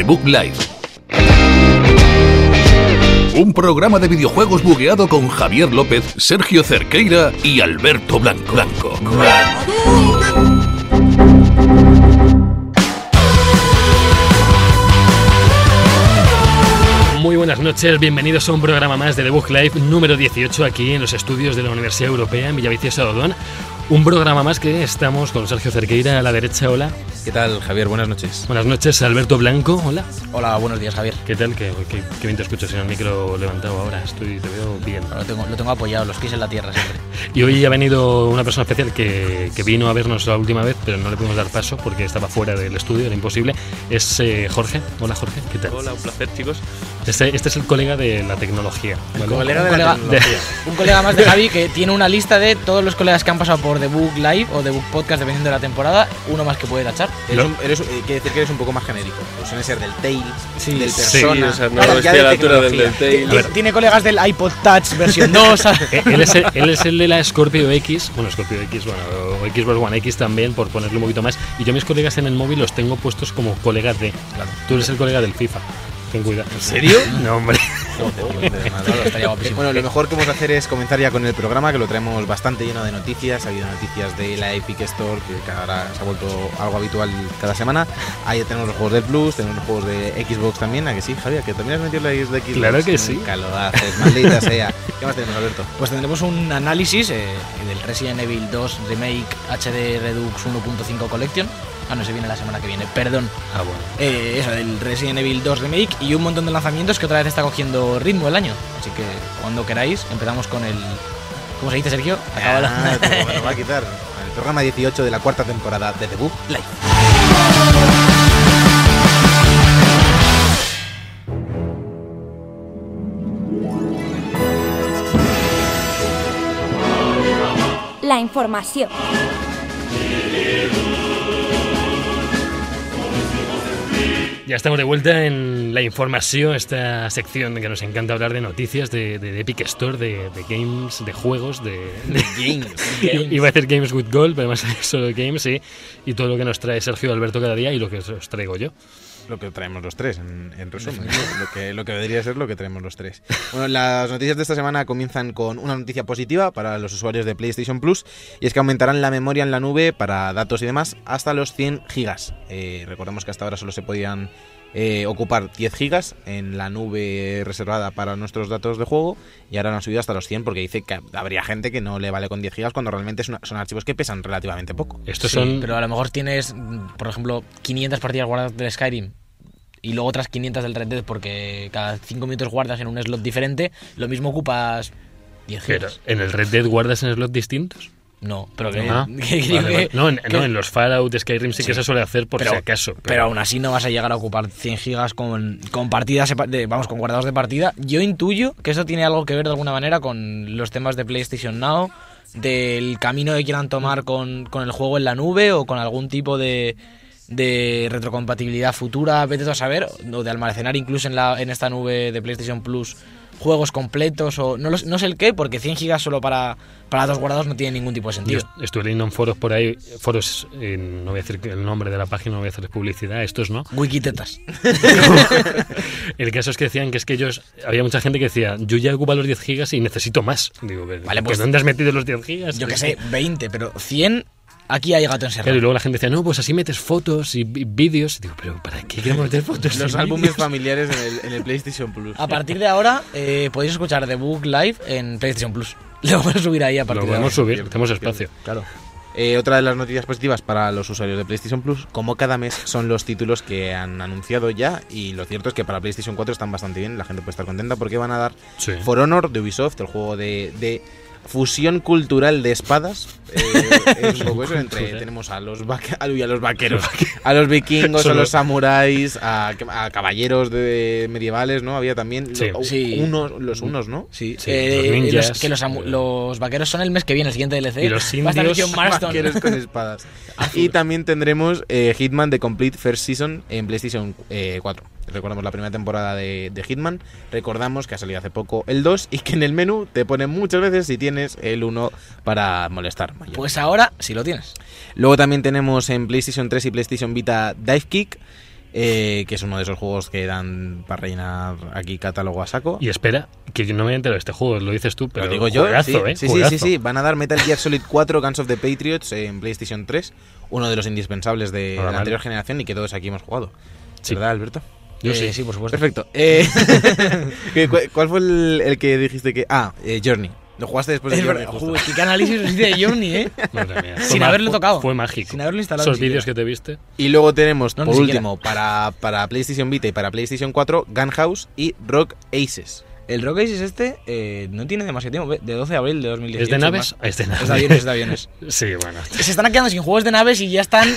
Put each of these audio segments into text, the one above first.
The Book Live. Un programa de videojuegos bugueado con Javier López, Sergio Cerqueira y Alberto Blanco. Blanco. Muy buenas noches, bienvenidos a un programa más de The Book Live número 18 aquí en los estudios de la Universidad Europea en Villaviciosa Odón. Un programa más que estamos con Sergio Cerqueira a la derecha, hola. ¿Qué tal, Javier? Buenas noches. Buenas noches, Alberto Blanco, hola. Hola, buenos días, Javier. ¿Qué tal? ¿Qué, qué, qué bien te escucho sin el micro levantado ahora? Estoy, te veo bien. Lo tengo, lo tengo apoyado, los pies en la tierra siempre. Y hoy ha venido una persona especial que, que vino a vernos la última vez, pero no le pudimos dar paso porque estaba fuera del estudio, era imposible. Es eh, Jorge. Hola, Jorge, ¿qué tal? Hola, un placer, chicos. Este, este es el colega de la tecnología. ¿vale? colega un, de la colega, tecnología. un colega más de Javi que tiene una lista de todos los colegas que han pasado por The Book Live o The Book Podcast, dependiendo de la temporada. Uno más que puede tachar. Eres un- eres eh, quiere decir que eres un poco más genérico. Pues suele ser del Tales, Sí, del sí, Persona. o sea, no Claro, ya estoy a de la altura del del Tail. Tiene, colegas del iPod Touch versión 2. ¿sabes? Eh, Él es, el, él es el de la Scorpio X, bueno, Scorpio X, bueno, o Xbox One X también, por ponerle un poquito más. Y yo mis colegas en el móvil los tengo puestos como colegas de. Tú eres el colega del FIFA. Ten cuidado. ¿En serio? No, hombre. Bueno, lo mejor que vamos a hacer es comenzar ya con el programa, que lo traemos bastante lleno de noticias. Ha habido noticias de la Epic Store, que ahora se ha vuelto algo habitual cada semana. Ahí tenemos los juegos del Plus, tenemos los juegos de Xbox también. ¿A que sí, Javier? ¿Que también has metido la Xbox de Xbox? Claro que sí. Nunca lo haces, maldita sea. ¿Qué más tenemos, Alberto? Pues tendremos un análisis eh, del Resident Evil 2 Remake HD Redux 1.5 Collection. Ah, no, se viene la semana que viene, perdón. Ah, bueno. Eh, eso, del Resident Evil 2 Remake y un montón de lanzamientos que otra vez está cogiendo ritmo el año. Así que cuando queráis, empezamos con el. ¿Cómo se dice, Sergio? Acaba la- Ah, me lo va a quitar. El programa 18 de la cuarta temporada de The Book Live. La información. Ya estamos de vuelta en la información, esta sección que nos encanta hablar de noticias, de, de Epic Store, de, de games, de juegos, de, de Games. Iba a decir Games with Gold, pero además solo Games, sí. Y todo lo que nos trae Sergio Alberto cada día y lo que os traigo yo. Lo que traemos los tres, en, en resumen. ¿no? lo, que, lo que debería ser lo que traemos los tres. Bueno, las noticias de esta semana comienzan con una noticia positiva para los usuarios de PlayStation Plus y es que aumentarán la memoria en la nube para datos y demás hasta los 100 gigas. Eh, recordemos que hasta ahora solo se podían eh, ocupar 10 gigas en la nube reservada para nuestros datos de juego y ahora lo han subido hasta los 100 porque dice que habría gente que no le vale con 10 gigas cuando realmente son archivos que pesan relativamente poco. Estos Sí, son. Pero a lo mejor tienes, por ejemplo, 500 partidas guardadas del Skyrim y luego otras 500 del Red Dead porque cada 5 minutos guardas en un slot diferente. Lo mismo ocupas 10 pero gigas. ¿En el Red Dead guardas en slots distintos? No, pero que, Ah, que digo vale, vale. que- No, en, no, en los Fallout, Skyrim sí, que se suele hacer por pero, si acaso. Pero aún así no vas a llegar a ocupar 100 gigas con, con partidas, de, vamos, con guardados de partida. Yo intuyo que eso tiene algo que ver de alguna manera con los temas de PlayStation Now, del camino que quieran tomar con, con el juego en la nube o con algún tipo de, de retrocompatibilidad futura, vete a saber, o de almacenar incluso en, la, en esta nube de PlayStation Plus juegos completos o no, los- no sé el qué, porque 100 gigas solo para, para datos guardados no tiene ningún tipo de Yo sentido. est- estuve leyendo en foros por ahí, foros, eh, no voy a decir el nombre de la página, no voy a hacerles publicidad, estos no. Wikitetas. El caso es que decían que es que ellos, había mucha gente que decía, yo ya ocupo los 10 gigas y necesito más. Digo, Vale, pues ¿dónde has metido los 10 gigas? Yo que sé, 20, pero 100, aquí hay gato Claro, encerrado. y luego la gente decía, no, pues así metes fotos y vídeos. Y digo, pero ¿para qué queremos meter fotos? Los y álbumes familiares en el, en el PlayStation Plus. A partir de ahora eh, podéis escuchar The Book Live en PlayStation Plus. Lo vamos a subir ahí a Lo partir de podemos ahora. subir, tenemos espacio. Claro. Eh, otra de las noticias positivas para los usuarios de PlayStation Plus, como cada mes son los títulos que han anunciado ya y lo cierto es que para PlayStation 4 están bastante bien, la gente puede estar contenta porque van a dar Sí. For Honor de Ubisoft, el juego de, de fusión cultural de espadas. Eh, es un poco eso, entre, tenemos a los, vaque- a los vaqueros, a los vikingos, a los samuráis, a, a caballeros de medievales, ¿no? Había también Sí. lo- Sí. unos, los unos, ¿no? Sí, Sí, eh, los ninjas. los- que los, amu- los vaqueros son el mes que viene, el siguiente DLC. Y los indios-. Vaqueros con espadas. y también tendremos eh, Hitman The Complete First Season en PlayStation eh, 4. Recordamos la primera temporada de, de Hitman. Recordamos que ha salido hace poco el 2 y que en el menú te ponen muchas veces si tienes el 1 para molestar. Mayor. Pues ahora sí lo tienes. Luego también tenemos en PlayStation 3 y PlayStation Vita Dive Kick. eh, que es uno de esos juegos que dan para rellenar aquí catálogo a saco. Y espera, que yo no me enterar de este juego, lo dices tú, pero Lo digo yo, juegazo, sí. ¿eh? sí, sí, Juegazo. sí, sí, van a dar Metal Gear Solid 4 Guns of the Patriots en PlayStation 3, uno de los indispensables de Nada la mal. anterior generación y que todos aquí hemos jugado. Sí. ¿Verdad, Alberto? Yo Eh, sí. sí, por supuesto. Perfecto. Eh, ¿qué- cu- ¿Cuál fue el, el que dijiste que...? Ah, eh, Journey. Lo jugaste después de Es Journey, joder, qué análisis hice de Journey, ¿eh? Madre mía. Sin haberlo tocado. Fue mágico. Sin haberlo instalado Esos vídeos que te viste. Y luego tenemos, No, por último, para, para PlayStation Vita y para PlayStation 4, Gunhouse y Rock Aces. El Rock Aces este eh, no tiene demasiado tiempo, de 12 de abril de 2018. ¿Es de naves? más. Es de naves. Es de aviones, es de aviones. Sí, bueno. Se están quedando sin juegos de naves y ya están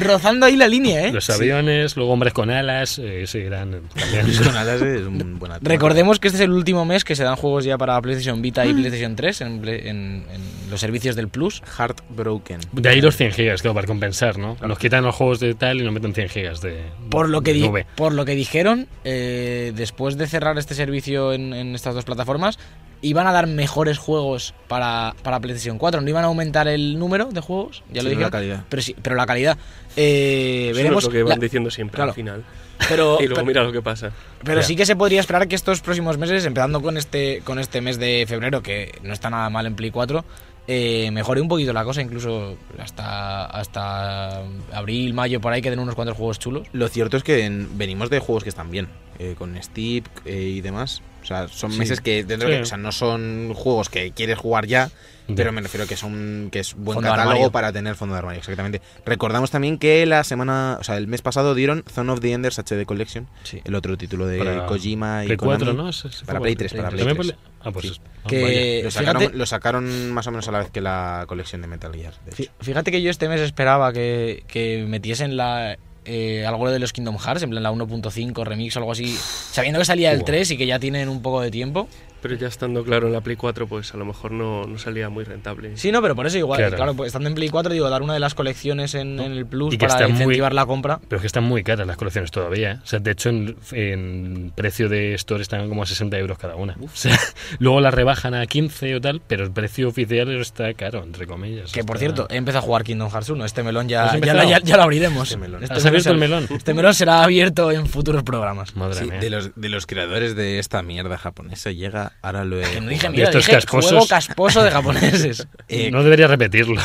rozando ahí la línea, ¿eh? Los aviones, luego hombres con alas, eh, sí, eran también. Con alas es un buen. Recordemos que este es el último mes que se dan juegos ya para PlayStation Vita y PlayStation 3 en, Play- en- en los servicios del Plus. Heartbroken. De ahí los 100 gigas, claro, para compensar, ¿no? Nos quitan los juegos de tal y nos meten 100 gigas de Por lo que, de nube. por lo que dijeron, eh, después de cerrar este servicio en, en estas dos plataformas, iban a dar mejores juegos para, para PlayStation 4. No iban a aumentar el número de juegos, ya lo la calidad. Pero, sí, pero la calidad. Eh, Eso veremos. es lo que van la- diciendo siempre claro. al final. pero y luego pero- mira lo que pasa. Pero Ya. sí que se podría esperar que estos próximos meses, empezando con este, con este mes de febrero, que no está nada mal en Play 4, eh, mejore un poquito la cosa, incluso hasta, hasta abril, mayo, por ahí, que den unos cuantos juegos chulos. Lo cierto es que en- venimos de juegos que están bien, eh, con Steep eh, y demás. O sea, son Sí. meses que, dentro Sí. de- o sea, no son juegos que quieres jugar ya, pero me refiero que son que es buen Fondo catálogo para tener fondo de armario, exactamente. Recordamos también que la semana, o sea, el mes pasado dieron Zone of the Enders HD Collection, Sí. el otro título de Para Kojima y Play Konami. 4, ¿no? Ese Para Play 3, para Play ¿También 3. por- Ah, pues Sí. es- ah, Que-. Lo sacaron, fíjate- lo sacaron más o menos a la vez que la colección de Metal Gear. de Fí- hecho. Fíjate que yo este mes esperaba que, que metiesen la, eh, algo de los Kingdom Hearts, en plan la 1.5 remix o algo así, sabiendo que salía el Wow. 3 y que ya tienen un poco de tiempo. Pero ya estando claro en la Play 4, pues a lo mejor no, no salía muy rentable. Sí, no, pero por eso igual, Claro. claro, pues estando en Play 4, digo, dar una de las colecciones en, en el Plus Y que para está muy- incentivar la compra. Pero es que están muy caras las colecciones todavía. ¿eh? O sea, de hecho, en, en precio de Store están como a 60 euros cada una. O sea, luego la rebajan a 15 o tal, pero el precio oficial está caro, entre comillas. Que por cierto, he empezado a jugar Kingdom Hearts 1. Este melón ¿Has ya, ya, empezado? ya- ya lo abriremos. Este melón. Este ¿Has abierto será- el melón? Este melón será abierto en futuros programas. Madre Sí, mía. de, los, de los creadores de esta mierda japonesa llega, ahora lo he... Que no dije mierda, estos dije casposos. juego casposo de japoneses. Eh, no debería repetirlo.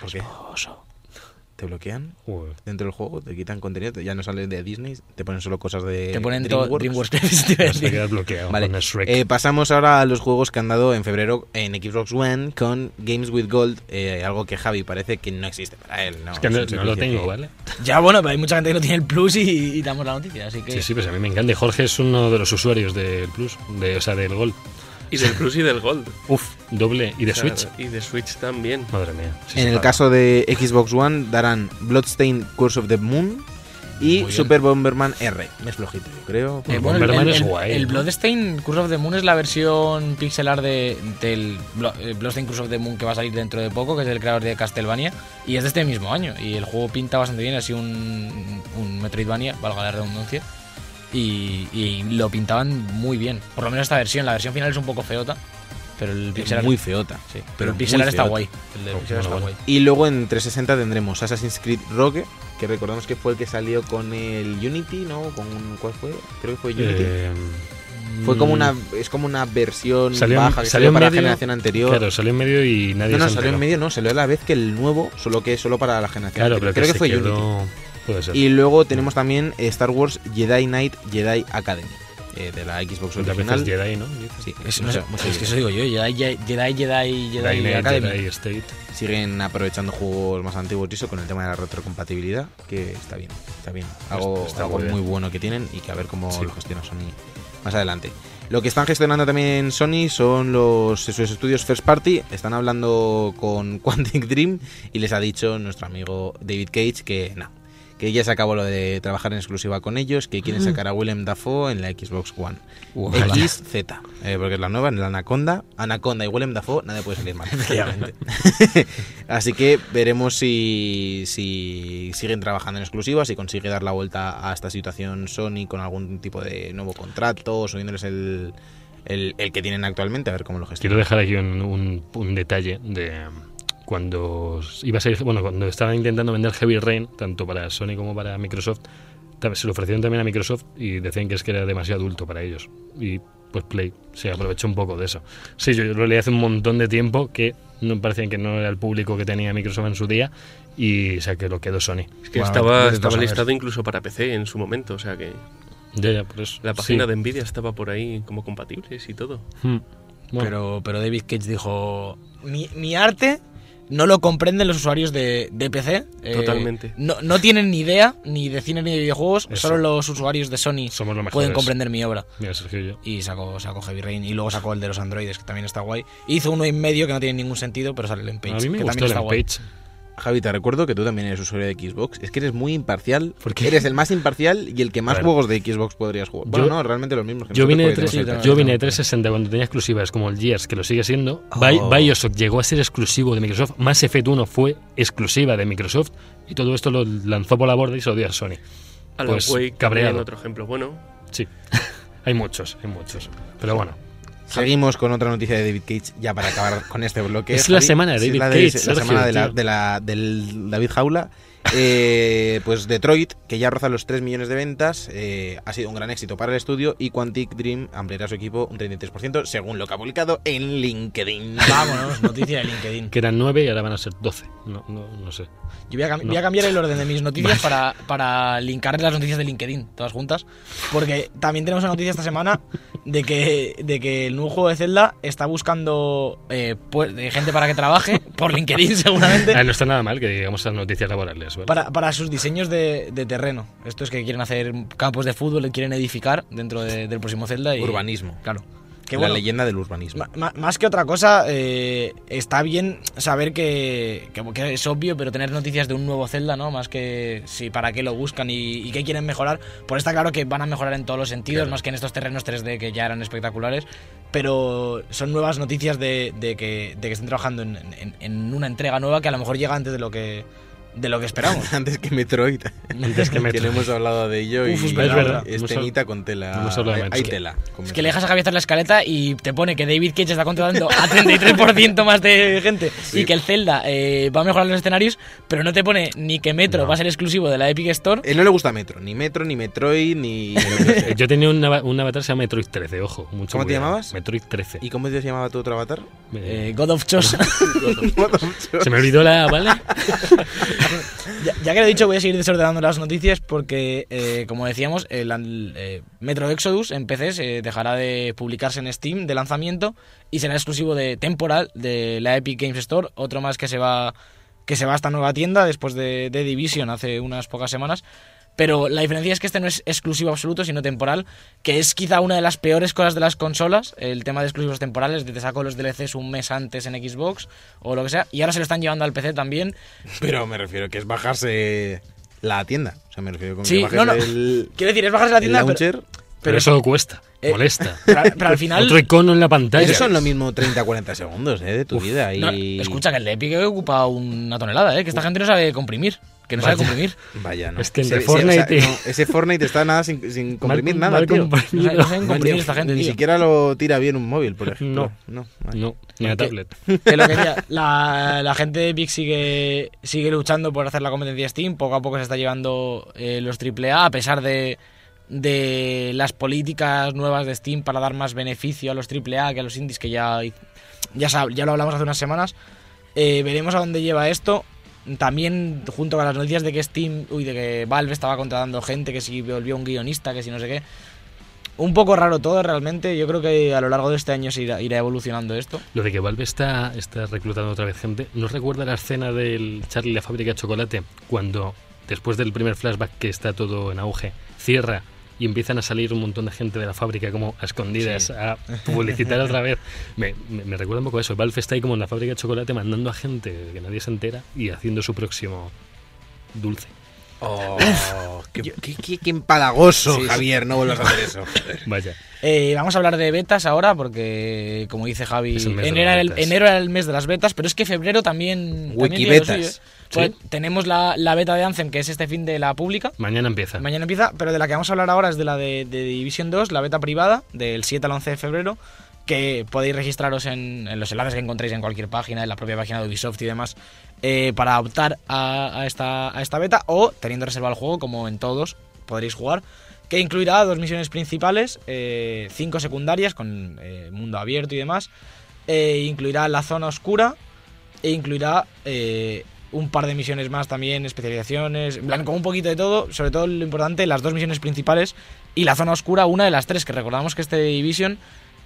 ¿por qué? ¿Te bloquean Joder. dentro del juego? ¿Te quitan contenido? Ya no sale de Disney, te ponen solo cosas de Te ponen DreamWorks. DreamWorks. te quedar bloqueado Vale, con Shrek. eh, pasamos ahora a los juegos que han dado en febrero en Xbox One con Games with Gold, eh, algo que Javi parece que no existe para él. No, es que no, lo tengo, que- ¿vale? Ya bueno, pero hay mucha gente que no tiene el Plus y, y damos la noticia, así que... Sí, sí, pues a mí me encanta. Y Jorge es uno de los usuarios del Plus, de, o sea, del Gold. Y del Plus y del Gold. Uf, doble. ¿Y de Switch? Y de Switch también. Madre mía. sí, En el caso de Xbox One darán Bloodstained Curse of the Moon y. Super Bomberman R. Es flojito, yo creo. Eh, El bueno, el, Bomberman el- es el- guay, el ¿no? Bloodstain Curse of the Moon es la versión pixelar de, del eh, Bloodstain Curse of the Moon que va a salir dentro de poco, que es del creador de Castlevania, y es de este mismo año. Y el juego pinta bastante bien, así un, un Metroidvania, valga la redundancia. Y, y lo pintaban muy bien. Por lo menos esta versión. La versión final es un poco feota, pero el Es pixelar, muy feota. sí, pero pero el muy pixelar está feota. guay. El de Oh, pixelar bueno, está bueno. guay. Y luego en 360 tendremos Assassin's Creed Rogue, que recordamos que fue el que salió con el Unity, ¿no? Con ¿Cuál fue? Creo que fue Unity. Eh, fue como mm, una es como una versión Salió baja que salió para la generación anterior. Claro, salió en medio y nadie no, no, se salió en medio, no, salió a la vez que el nuevo, solo que solo para la generación Claro, anterior. pero Creo que, fue quedó- Unity. Puede ser. Y luego tenemos también Star Wars Jedi Knight Jedi Academy, eh, de la Xbox original. veces Jedi, ¿no? Sí, Es, no no es que eso digo yo, Jedi, Jedi, Jedi, Jedi, Academy. Jedi State. Siguen aprovechando juegos más antiguos y eso con el tema de la retrocompatibilidad, que está bien, está bien. Algo, Está algo muy bueno que tienen y que a ver cómo Sí. lo gestiona Sony más adelante. Lo que están gestionando también Sony son los sus estudios First Party. Están hablando con Quantic Dream y les ha dicho nuestro amigo David Cage que no, que ya se acabó lo de trabajar en exclusiva con ellos, que quieren sacar a Willem Dafoe en la Xbox One. XZ, eh, porque es la nueva, en la Anaconda. Anaconda y Willem Dafoe, nadie puede salir mal. efectivamente. Así que veremos si, si siguen trabajando en exclusivas, si consigue dar la vuelta a esta situación Sony con algún tipo de nuevo contrato, o subiéndoles el, el, el que tienen actualmente, a ver cómo lo Quiero gestionan. dejar aquí un, un- un detalle de cuando iba a salir, bueno, cuando estaban intentando vender Heavy Rain, tanto para Sony como para Microsoft, se lo ofrecieron también a Microsoft y decían que es que era demasiado adulto para ellos. Y pues Play se aprovechó un poco de eso. Sí, yo lo leí hace un montón de tiempo que no parecían que no era el público que tenía Microsoft en su día y o sea que lo quedó Sony. Es que Bueno, estaba, estaba listado incluso para PC en su momento, o sea que Ya, ya, por eso. la página Sí. de Nvidia estaba por ahí como compatibles y todo. Hmm. Bueno, Pero, pero David Cage dijo, mi, mi arte no lo comprenden los usuarios de, de PC. eh, Totalmente. No, no tienen ni idea ni de cine ni de videojuegos, Eso. solo los usuarios de Sony somos los mejores. pueden comprender mi obra. Mira, Sergio y yo. Y sacó, sacó Heavy Rain y luego sacó el de los androides, que también está guay. Hizo uno y medio que no tiene ningún sentido, pero sale en Page. a mí me que gustó también el está guay. Page. Javi, te recuerdo que tú también eres usuario de Xbox. Es que eres muy imparcial. ¿Por qué? Eres el más imparcial y el que más A juegos de Xbox podrías jugar. Bueno, Yo- no, realmente los mismos. que Yo vine, de porque tres- tenemos sí, el- también. yo vine de 360 cuando tenía exclusivas como el Gears, que lo sigue siendo. Oh. Bioshock llegó a ser exclusivo de Microsoft. Mass Effect 1 fue exclusiva de Microsoft. Y todo esto lo lanzó por la borda y se lo dio a Sony. Alan Pues, Wake cabreado. otro ejemplo bueno. Sí. hay muchos, hay muchos. Pero bueno. Seguimos con otra noticia de David Cage ya para acabar con este bloque. Es la semana de Sí, David la Cage, La Sergio, semana de la- de la- del David Jaula. Eh, pues Detroit, que ya roza los 3 millones de ventas, eh, ha sido un gran éxito para el estudio y Quantic Dream ampliará su equipo un 33%, según lo que ha publicado en LinkedIn. Vámonos, noticia de LinkedIn. Que eran 9 y ahora van a ser 12. No, no, no sé. Yo voy a, cam- No. voy a cambiar el orden de mis noticias para, para linkar las noticias de LinkedIn, todas juntas. Porque también tenemos una noticia esta semana de que, de que el nuevo juego de Zelda está buscando eh, pues, de gente para que trabaje, por LinkedIn seguramente, Ah, no está nada mal que digamos las noticias laborales. ¿Vale? para, para sus diseños de, de terreno. Esto es que quieren hacer campos de fútbol, quieren edificar dentro de- del próximo Zelda. Y, Urbanismo. Claro. Que la bueno, leyenda del urbanismo. Más que otra cosa, eh, está bien saber que, que- que es obvio, pero tener noticias de un nuevo Zelda, ¿no? Más que si para qué lo buscan y, y qué quieren mejorar. Pues está claro que van a mejorar en todos los sentidos, Claro. más que en estos terrenos 3D que ya eran espectaculares. Pero son nuevas noticias de, de que, de que estén trabajando en, en- en una entrega nueva que a lo mejor llega antes de lo que, de lo que esperamos. Antes que Metroid. Antes que que Metroid. no hemos hablado de ello Uf, y es verdad. es temita con tela. no hemos hablado de hay, hay Metroid. tela. con Es que le dejas a Javier hacer la escaleta y te pone que David Cage está contratando a 33% más de gente y que el Zelda eh, va a mejorar los escenarios, pero no te pone ni que Metro No. va a ser exclusivo de la Epic Store. Él no le gusta Metro, ni Metro, ni Metroid, ni. que Yo tenía un, un avatar que se llama Metroid 13, ojo. Mucho ¿Cómo te cuidado. llamabas? Metroid 13. ¿Y cómo se llamaba tu otro avatar? Eh, Eh, God of Chos. se me olvidó la, ¿vale? Ya, que lo he dicho, voy a seguir desordenando las noticias porque, eh, como decíamos, el, eh, Metro Exodus en PC se dejará de publicarse en Steam de lanzamiento y será exclusivo de temporal de la Epic Games Store. Otro más que se va que se va a esta nueva tienda después de, de Division hace unas pocas semanas. Pero la diferencia es que este no es exclusivo absoluto, sino temporal, que es quizá una de las peores cosas de las consolas, el tema de exclusivos temporales, de te saco los DLCs un mes antes en Xbox o lo que sea, y ahora se lo están llevando al PC también, Pero me refiero que es bajarse la tienda. O sea, me refiero con Sí, que bajes no, no. el, Quiero decir, es bajarse la tienda, pero, launcher. Pero eso cuesta, molesta. pero, pero al final... Otro icono en la pantalla. Eso son lo mismo 30-40 segundos ¿eh? de tu vida. Y... no, escucha, que el de Epic ocupa una tonelada, ¿eh? que esta gente no sabe comprimir. Que no sabe comprimir. Vaya, no. Es que o sea, Fortnite y- no, ese Fortnite está nada sin, sin comprimir Mal- nada, mal tío. comprimido. No sabe- no saben No, comprimir ni- esta gente, Ni tío. siquiera lo tira bien un móvil, por ejemplo. No. No, ni la tablet. Que lo que decía, la, la gente de Epic sigue, sigue luchando por hacer la competencia Steam. Poco a poco se está llevando eh, los AAA, a pesar de, de las políticas nuevas de Steam para dar más beneficio a los AAA que a los indies, que ya, ya, ya lo hablamos hace unas semanas. Eh, veremos a dónde lleva esto. También junto con las noticias de que Steam, uy, de que Valve estaba contratando gente, que si volvió un guionista, que si no sé qué. Un poco raro todo realmente. Yo creo que a lo largo de este año se irá, evolucionando esto. Lo de que Valve está, está reclutando otra vez gente. ¿No recuerda la escena del Charlie la fábrica de chocolate? Cuando, después del primer flashback que está todo en auge, cierra y empiezan a salir un montón de gente de la fábrica como a escondidas a publicitar otra vez. Me, me- me recuerda un poco a eso. Valve está ahí como en la fábrica de chocolate mandando a gente que nadie se entera y haciendo su próximo dulce. Oh, qué, qué- qué- qué empalagoso, Sí, sí. Javier. No vuelvas a hacer eso. Vaya. Eh, vamos a hablar de betas ahora porque, como dice Javi, enero, era el, enero era el mes de las betas, pero es que febrero también... Wikibetas. ¿Eh? Pues tenemos la, la beta de Anthem, que es este fin de la pública. Mañana empieza. Mañana empieza, pero de la que vamos a hablar ahora es de la de, de Division 2, la beta privada, del 7 al 11 de febrero, que podéis registraros en, en los enlaces que encontréis en cualquier página, en la propia página de Ubisoft y demás, eh, para optar a, a esta, a esta beta o teniendo reservado el juego, como en todos, podréis jugar, que incluirá dos misiones principales, eh, cinco secundarias con eh, mundo abierto y demás, e incluirá la zona oscura e incluirá eh, un par de misiones más también, especializaciones, en plan, con un poquito de todo, sobre todo lo importante, las dos misiones principales y la zona oscura, una de las tres, que recordamos que este Division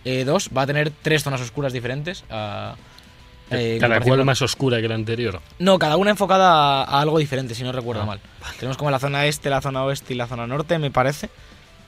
2 va a tener tres zonas oscuras diferentes. eh, Cada comparación cual con- más oscura que la anterior. no, cada una enfocada a, a algo diferente, si no recuerdo Ah, mal. Tenemos como la zona este, la zona oeste y la zona norte, me parece.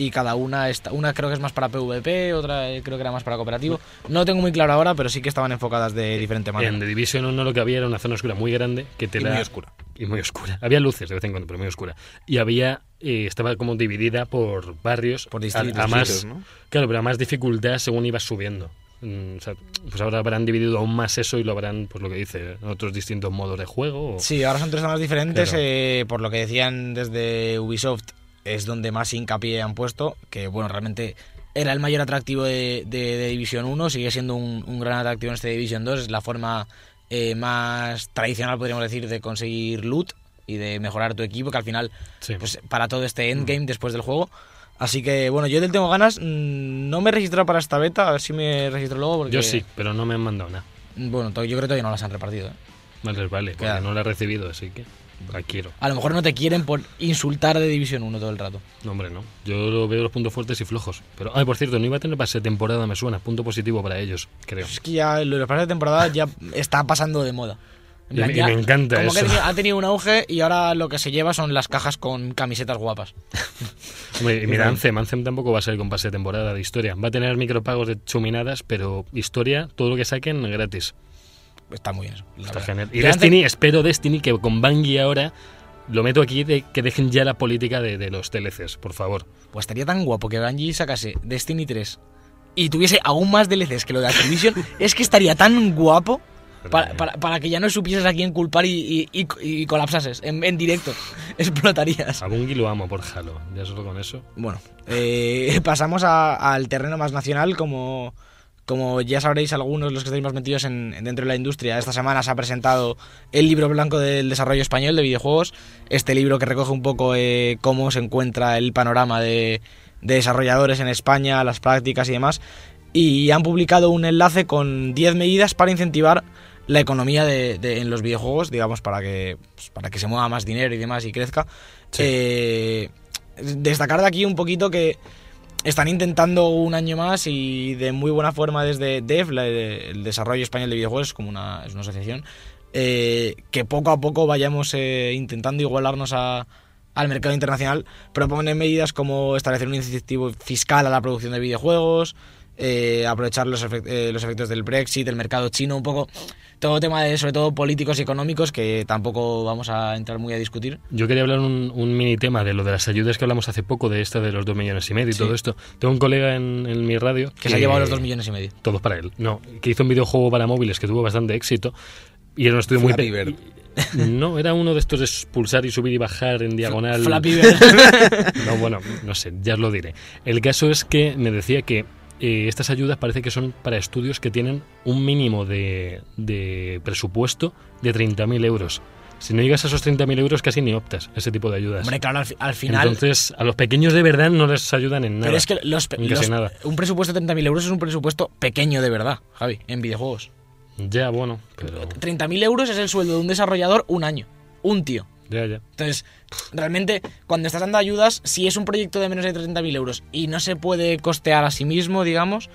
Y cada una está. Una creo que es más para PvP, otra eh, creo que era más para cooperativo. No lo tengo muy claro ahora, pero sí que estaban enfocadas de diferente manera. En The Division 1 lo que había era una zona oscura muy grande que te Y da- muy oscura. Y muy oscura. Había luces de vez en cuando, pero muy oscura. Y había. eh, estaba como dividida por barrios. Por a- distritos, a, más, ¿no? Claro, pero a más dificultad según ibas subiendo. Mm, o sea, pues ahora habrán dividido aún más eso y lo habrán, pues lo que dice, otros distintos modos de juego. o- Sí, ahora son tres zonas diferentes. Claro. eh, por lo que decían desde Ubisoft, es donde más hincapié han puesto. Que bueno, realmente era el mayor atractivo de, de, de Division 1. Sigue siendo un, un gran atractivo en este Division 2. Es la forma eh, más tradicional, podríamos decir, de conseguir loot y de mejorar tu equipo. Que al final, Sí. pues para todo este endgame después del juego. Así que bueno, yo del tengo ganas. mm, No me he registrado para esta beta, a ver si me registro luego. Porque, Yo sí, pero no me han mandado nada. Bueno, yo creo que todavía no las han repartido. ¿eh? Les vale, porque Claro. no la he recibido, así que A lo mejor no te quieren por insultar de Division 1 todo el rato. No, hombre, no. Yo lo veo los puntos fuertes y flojos. Pero, ay, por cierto, no iba a tener pase de temporada, me suena. Punto positivo para ellos, creo. Es que ya lo de los pases de temporada ya está pasando de moda. En Y plan, me- ya y me encanta como que eso. ha tenido- ha tenido un auge y ahora lo que se lleva son las cajas con camisetas guapas. Hombre, y mira, Anthem, Anthem tampoco va a ser con pase de temporada de historia. Va a tener micropagos de chuminadas, pero historia, todo lo que saquen gratis. Está muy bien Está genial. Y antes- Destiny, espero Destiny que con Bungie ahora lo meto aquí de que dejen ya la política de, de los DLCs, por favor. Pues estaría tan guapo que Bungie sacase Destiny 3 y tuviese aún más DLCs que lo de Activision. es que estaría tan guapo para, para- para que ya no supieses a quién culpar y, y- y- y colapsases en, en directo. Explotarías. A Bungie lo amo por Halo, ya solo con eso. Bueno, eh, pasamos a- al terreno más nacional, como, como ya sabréis algunos los que estáis más metidos en, en- dentro de la industria. Esta semana se ha presentado el libro blanco del desarrollo español de videojuegos, este libro que recoge un poco eh, cómo se encuentra el panorama de, de desarrolladores en España, las prácticas y demás. Y han publicado un enlace con 10 medidas para incentivar la economía de, de- en los videojuegos, digamos, para que, pues, para que se mueva más dinero y demás y crezca. Sí. Eh, destacar de aquí un poquito que están intentando un año más y de muy buena forma desde DEF, la- el Desarrollo Español de Videojuegos, como una, es una asociación, eh, que poco a poco vayamos eh, intentando igualarnos a- al mercado internacional, proponen medidas como establecer un incentivo fiscal a la producción de videojuegos, eh, aprovechar los, efect- eh, los efectos del Brexit, el mercado chino, un poco todo tema de sobre todo políticos y económicos que tampoco vamos a entrar muy a discutir. Yo quería hablar un, un mini tema de lo de las ayudas que hablamos hace poco, de esta de los dos millones y medio y Sí. todo esto. Tengo un colega en, en mi radio Que se ha llevado los dos millones y medio. Todos para él. No, que hizo un videojuego para móviles que tuvo bastante éxito. Y era un estudio muy... Flappy pe- Bird. No, era uno de estos de expulsar y subir y bajar en diagonal. Flappy Bird. No, bueno, no sé, ya os lo diré. El caso es que me decía que eh, estas ayudas parece que son para estudios que tienen un mínimo de, de presupuesto de 30.000 euros. Si no llegas a esos 30.000 euros casi ni optas a ese tipo de ayudas. Hombre, claro, al, fi- al final... Entonces, a los pequeños de verdad no les ayudan en nada. pero es que los, los- nada. un presupuesto de 30.000 euros es un presupuesto pequeño de verdad, Javi, en videojuegos. Ya, bueno, pero... 30.000 euros es el sueldo de un desarrollador un año. Un tío. Ya, ya. Entonces, realmente, cuando estás dando ayudas, si es un proyecto de menos de 30.000 euros y no se puede costear a sí mismo, digamos,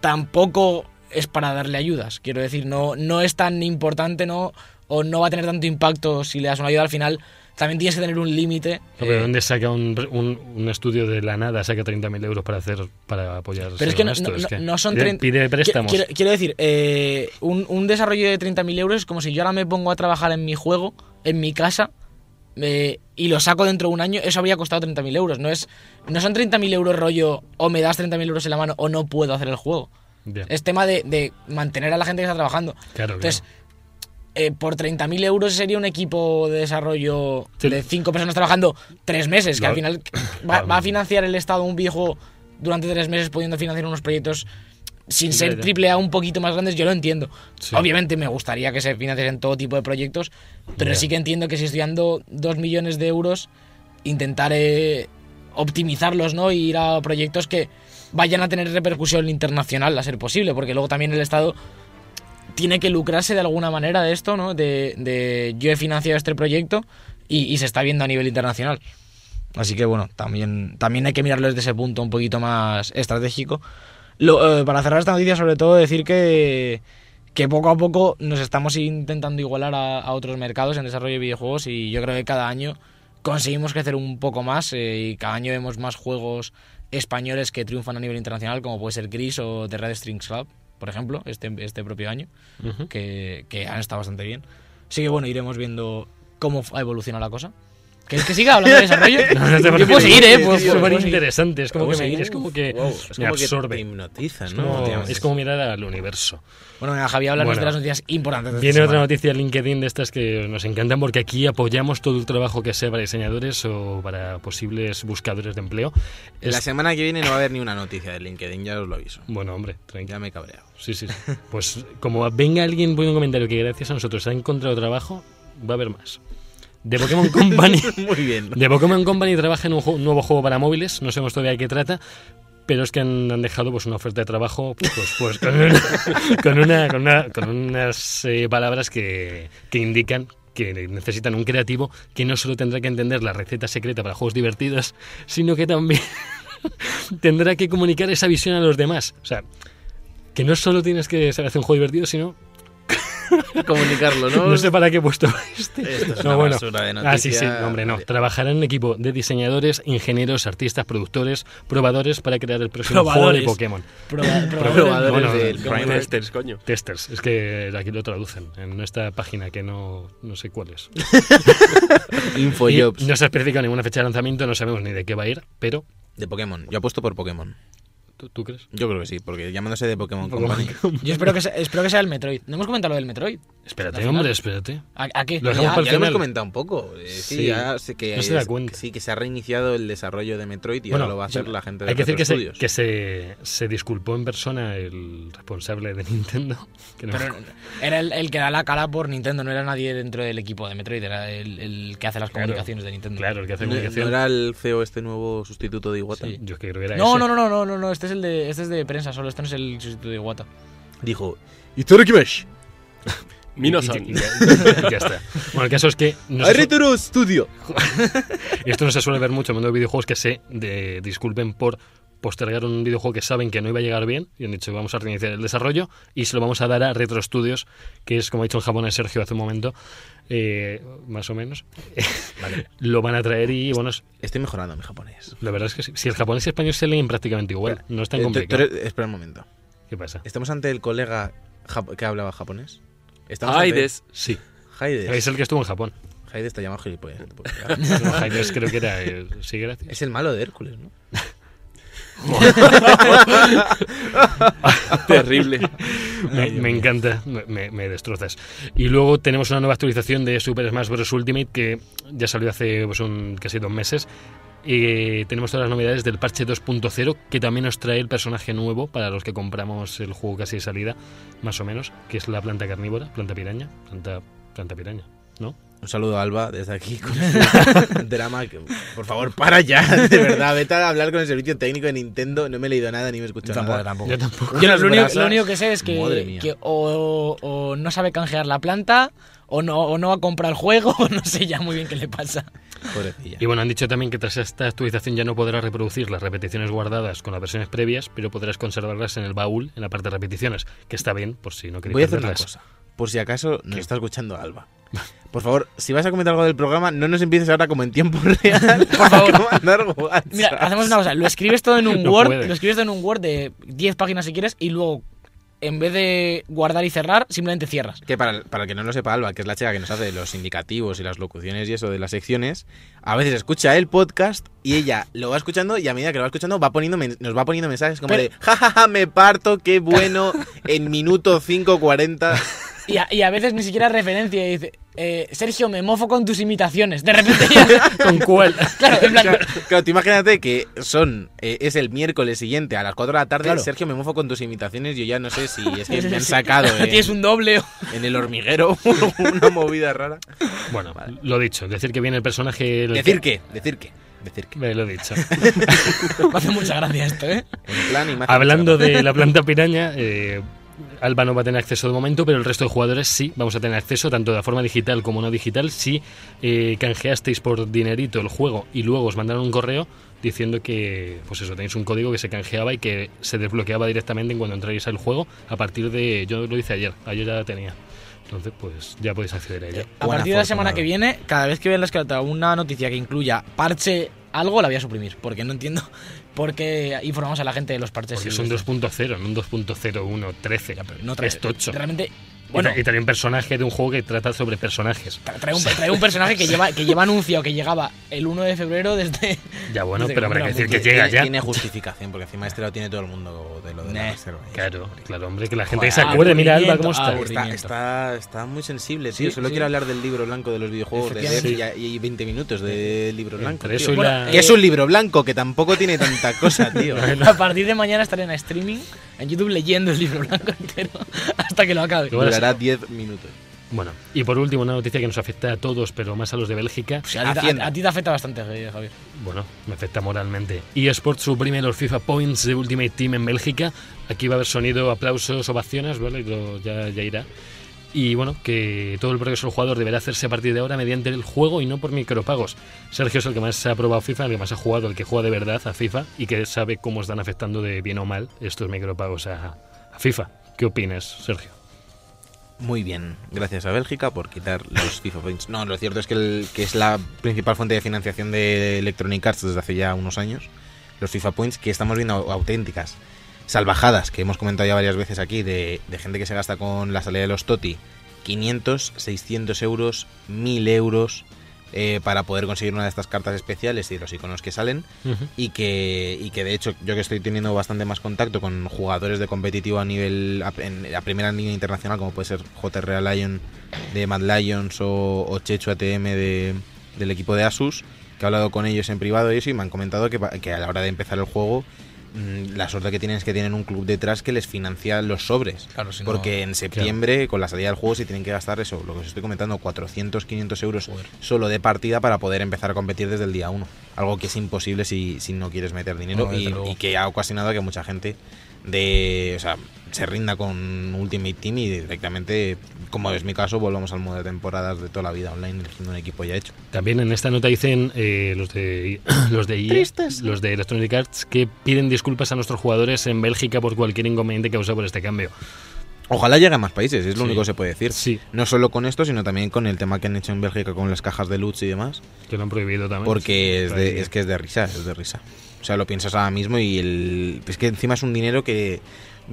tampoco es para darle ayudas. Quiero decir, no, no es tan importante, no, o no va a tener tanto impacto si le das una ayuda al final. También tienes que tener un límite. No, pero eh, ¿dónde saca un, un, un estudio de la nada, saca 30.000 euros para hacer para apoyar Pero es que no, esto? no- Es que no son pide, 30 pide préstamos. Quiero, quiero decir, eh, un, un desarrollo de 30.000 euros es como si yo ahora me pongo a trabajar en mi juego, en mi casa, eh, y lo saco dentro de un año, eso habría costado 30.000 euros. No, es, no son 30.000 euros rollo, o me das 30.000 euros en la mano o no puedo hacer el juego. Es tema de, de mantener a la gente que está trabajando. Claro, Entonces, claro. eh, por 30.000 euros sería un equipo de desarrollo Sí. de cinco personas trabajando tres meses, que No. al final va, va a financiar el Estado un videojuego durante tres meses pudiendo financiar unos proyectos sin ser triple A un poquito más grandes, yo lo entiendo. Sí. Obviamente me gustaría que se financiasen todo tipo de proyectos, pero sí que entiendo que si estoy dando dos millones de euros intentar eh, optimizarlos, ¿no? Y ir a proyectos que vayan a tener repercusión internacional a ser posible, porque luego también el Estado tiene que lucrarse de alguna manera de esto, ¿no? De, de yo he financiado este proyecto y, y se está viendo a nivel internacional. Así que bueno, también, también hay que mirarlo desde ese punto un poquito más estratégico. Lo, eh, para cerrar esta noticia, sobre todo decir que, que poco a poco nos estamos intentando igualar a, a otros mercados en desarrollo de videojuegos y yo creo que cada año conseguimos crecer un poco más eh, y cada año vemos más juegos españoles que triunfan a nivel internacional, como puede ser Gris o The Red Strings Club, por ejemplo, este, este propio año, Ujú. que, que han estado bastante bien. Así que bueno, iremos viendo cómo ha evolucionado la cosa. ¿Quieres que siga hablando de desarrollo? No, no te Yo puedo seguir, ¿eh? es Puedo- súper interesante. Es como, que Puedo me, seguir. es como que Wow, es me como que absorbe. Es como, Últimamente. es como mirar al universo. Bueno, venga, Javi, háblanos Bueno. de las noticias importantes. Viene otra noticia en LinkedIn de estas que nos encantan porque aquí apoyamos todo el trabajo que sea para diseñadores o para posibles buscadores de empleo. Es- La semana que viene no va a haber ni una noticia de LinkedIn, ya os lo aviso. Bueno, hombre, tranquilo. Ya me he cabreado. Sí, sí. sí. Pues como venga alguien pone un comentario que gracias a nosotros ha encontrado trabajo, va a haber más. De Pokémon Company. Muy bien. De Pokémon Company trabaja en un, ju- un nuevo juego para móviles, no sabemos todavía de qué trata, pero es que han, han dejado pues una oferta de trabajo pues, pues, con, una- con, una- con una- con unas eh, palabras que, que indican que necesitan un creativo que no solo tendrá que entender la receta secreta para juegos divertidos, sino que también tendrá que comunicar esa visión a los demás. O sea, que no solo tienes que saber hacer un juego divertido, sino Comunicarlo, ¿no? no sé para qué he puesto este. Esto es No, una bueno. basura de Ah, sí, sí, no, hombre, no. Trabajarán en un equipo de diseñadores, ingenieros, artistas, productores, probadores para crear el próximo juego de. Pokémon. Proba- probadores. Probadores del. Testers, coño. Testers, es que aquí lo traducen en esta página que no, no sé cuál es. Infojobs. no se ha especificado ninguna fecha de lanzamiento, no sabemos ni de qué va a ir, pero De Pokémon. Yo apuesto por Pokémon. ¿Tú, tú crees? Yo creo que sí, porque llamándose de Pokémon Pokémon Company. Yo espero que, sea, espero que sea el Metroid. ¿No hemos comentado lo del Metroid? Espérate, hombre, espérate. ¿A, a qué? Lo Ya, ya lo hemos comentado un poco. Eh, sí, Sí. ya sé que, No se da es- cuenta. que sí, que se ha reiniciado el desarrollo de Metroid y Bueno, ahora lo va a hacer sí, la gente de Hay que decir que, se, que se, se disculpó en persona el responsable de Nintendo. que no- Pero era el, el que da la cara por Nintendo, no era nadie dentro del equipo de Metroid, era el, el que hace las Claro. comunicaciones de Nintendo. claro, el que hace ¿No, comunicación. no era el CEO este nuevo sustituto de Iwata? Sí. Yo creo que era No, ese. no, no, no, no, no, no, este es el de, este es de prensa solo, este no es el sustituto de Iwata. Dijo, Minosan. Y, y- y ya, está. Bueno, el caso es que no Studio. esto no se suele ver mucho en el mundo de videojuegos que se de- disculpen por postergar un videojuego que saben que no iba a llegar bien y han dicho vamos a reiniciar el desarrollo y se lo vamos a dar a Retro Studios, que es como ha dicho en japonés Sergio hace un momento, eh, más o menos. lo van a traer y bueno, es- Estoy mejorando mi japonés. la verdad es que sí. si el japonés y el español se leen prácticamente igual, no es tan Eh, tú- tú complicado. espera un momento. ¿Qué pasa? ¿Estamos ante el colega que hablaba japonés? Estamos Aides. Sí, ante- es Haides. el que estuvo en Japón. Haides te llama gilipollas. Haides creo que era el... Sí, gracias. es el malo de Hércules, ¿no? Terrible. Me, me encanta, me, destrozas. Y luego tenemos una nueva actualización de Super Smash Bros. Ultimate que ya salió hace pues, un, casi dos meses. Y tenemos todas las novedades del parche 2.0 que también nos trae el personaje nuevo para los que compramos el juego casi de salida, más o menos, que es la planta carnívora, planta piraña, planta, planta piraña, ¿no? Un saludo a Alba desde aquí con este drama. Que, por favor, para ya, de verdad. Vete a hablar con el servicio técnico de Nintendo. No me he leído nada ni me he escuchado Tampoco, nada. tampoco. Yo tampoco. Yo lo, único, brasas. lo único que sé es que, o, o no sabe canjear la planta o no, o no va a comprar el juego o no sé ya muy bien qué le pasa. Pobrecilla. Y bueno, han dicho también que tras esta actualización ya no podrás reproducir las repeticiones guardadas con las versiones previas, pero podrás conservarlas en el baúl, en la parte de repeticiones, que está bien, por si no queréis Voy a hacer una cosa. Por si acaso nos está escuchando Alba. Por favor, si vas a comentar algo del programa, no nos empieces ahora como en tiempo real. Por favor. Mira, hacemos una cosa, lo escribes todo en un No Word, puede. lo escribes todo en un Word de 10 páginas si quieres y luego en vez de guardar y cerrar, simplemente cierras. Que para, para el que no lo sepa, Alba, que es la chica que nos hace los indicativos y las locuciones y eso de las secciones, a veces escucha el podcast y ella lo va escuchando y a medida que lo va escuchando va poniendo nos va poniendo mensajes como Pero- de jajaja, me parto, qué bueno, en minuto 5.40. Y a, y a veces ni siquiera referencia y dice, eh, Sergio, me mofo con tus imitaciones. De repente ya... ¿Con cuál? claro, en plan, Claro, tú imagínate que son eh, es el miércoles siguiente a las 4 de la tarde. Claro. Sergio, me mofo con tus imitaciones. Yo ya no sé si es que Sí, me han sí. sacado en, tienes un doble. o- en el hormiguero una movida rara. Bueno, lo dicho, decir que viene el personaje... el Decir que- qué, decir qué, decir qué. Me lo he dicho. Me hace mucha gracia esto, ¿eh? En plan, Hablando de la planta piraña, eh, Alba no va a tener acceso de momento, pero el resto de jugadores sí vamos a tener acceso, tanto de forma digital como no digital, si eh, canjeasteis por dinerito el juego y luego os mandaron un correo diciendo que, pues eso, tenéis un código que se canjeaba y que se desbloqueaba directamente en cuando entráis al juego a partir de, yo lo hice ayer, ayer ya la tenía. Entonces, pues ya podéis acceder a ella. A Buena partir de la semana que viene, cada vez que vean la escaleta una noticia que incluya parche algo, la voy a suprimir. Porque no entiendo por qué informamos a la gente de los parches. Porque son estos. 2.0, no un 2.01, 13. No es tocho. Realmente, Bueno, bueno, y también personaje de un juego que trata sobre personajes. tra- trae un, trae un personaje que lleva, que lleva anunciado que llegaba el 1 de febrero desde... Ya bueno, desde pero habrá que decir que llega ya. Tiene justificación, porque encima este lo tiene todo el mundo de lo de la Nah, reserva. Claro, claro, hombre, que la gente Joder, se acuerde. Mira, Alba, cómo está. Está, está, está muy sensible, tío. Sí, Solo sí. quiero hablar del libro blanco de los videojuegos de Efectivamente. y, y 20 minutos de libro blanco. Eso y Bueno, la... Que es un libro blanco que tampoco tiene tanta cosa, tío. A partir de mañana estaré en streaming en YouTube leyendo el libro blanco entero hasta que lo acabe. Las- Durará 10 minutos. Bueno, y por último, una noticia que nos afecta a todos, pero más a los de Bélgica. O sea, a, ti, a- a ti te afecta bastante, eh, Javier. Bueno, me afecta moralmente. eSports suprime los FIFA Points de Ultimate Team en Bélgica. Aquí va a haber sonido, aplausos, ovaciones, ¿vale? Lo- ya, ya irá. Y bueno, que todo el progreso del jugador deberá hacerse a partir de ahora mediante el juego y no por micropagos. Sergio es el que más ha probado FIFA, el que más ha jugado, el que juega de verdad a FIFA y que sabe cómo están afectando de bien o mal estos micropagos a, a FIFA. ¿Qué opinas, Sergio? Muy bien, gracias a Bélgica por quitar los FIFA Points. No, lo cierto es que, el- que es la principal fuente de financiación de Electronic Arts desde hace ya unos años. Los FIFA Points que estamos viendo auténticas salvajadas que hemos comentado ya varias veces aquí de, de gente que se gasta con la salida de los TOTI 500, 600 euros, 1000 euros eh, para poder conseguir una de estas cartas especiales y los iconos que salen. Y que, y que de hecho yo que estoy teniendo bastante más contacto con jugadores de competitivo a nivel a, en- a primera línea internacional como puede ser JR Lion de Mad Lions o, o Chechu ATM de, del equipo de Asus que he hablado con ellos en privado y eso y me han comentado que, que a la hora de empezar el juego la suerte que tienen es que tienen un club detrás que les financia los sobres. Claro, si no- porque en septiembre con la salida del juego se tienen que gastar eso lo que os estoy comentando 400 500 euros Joder. solo de partida para poder empezar a competir desde el día 1 algo que es imposible si, si no quieres meter dinero No, y, y que ha ocasionado que mucha gente de o sea, se rinda con Ultimate Team y directamente como es mi caso volvamos al modo de temporadas de toda la vida online eligiendo un equipo ya hecho También en esta nota dicen eh, los de los de EA, los de Electronic Arts que piden disculpas a nuestros jugadores en Bélgica por cualquier inconveniente causado por este cambio. ojalá llegue a más países es lo Sí. único que se puede decir Sí, no solo con esto sino también con el tema que han hecho en Bélgica con las cajas de loot y demás que lo han prohibido también. Porque es, Ahí. de, es que es de risa, es de risa. O sea, lo piensas ahora mismo y el, es que encima es un dinero que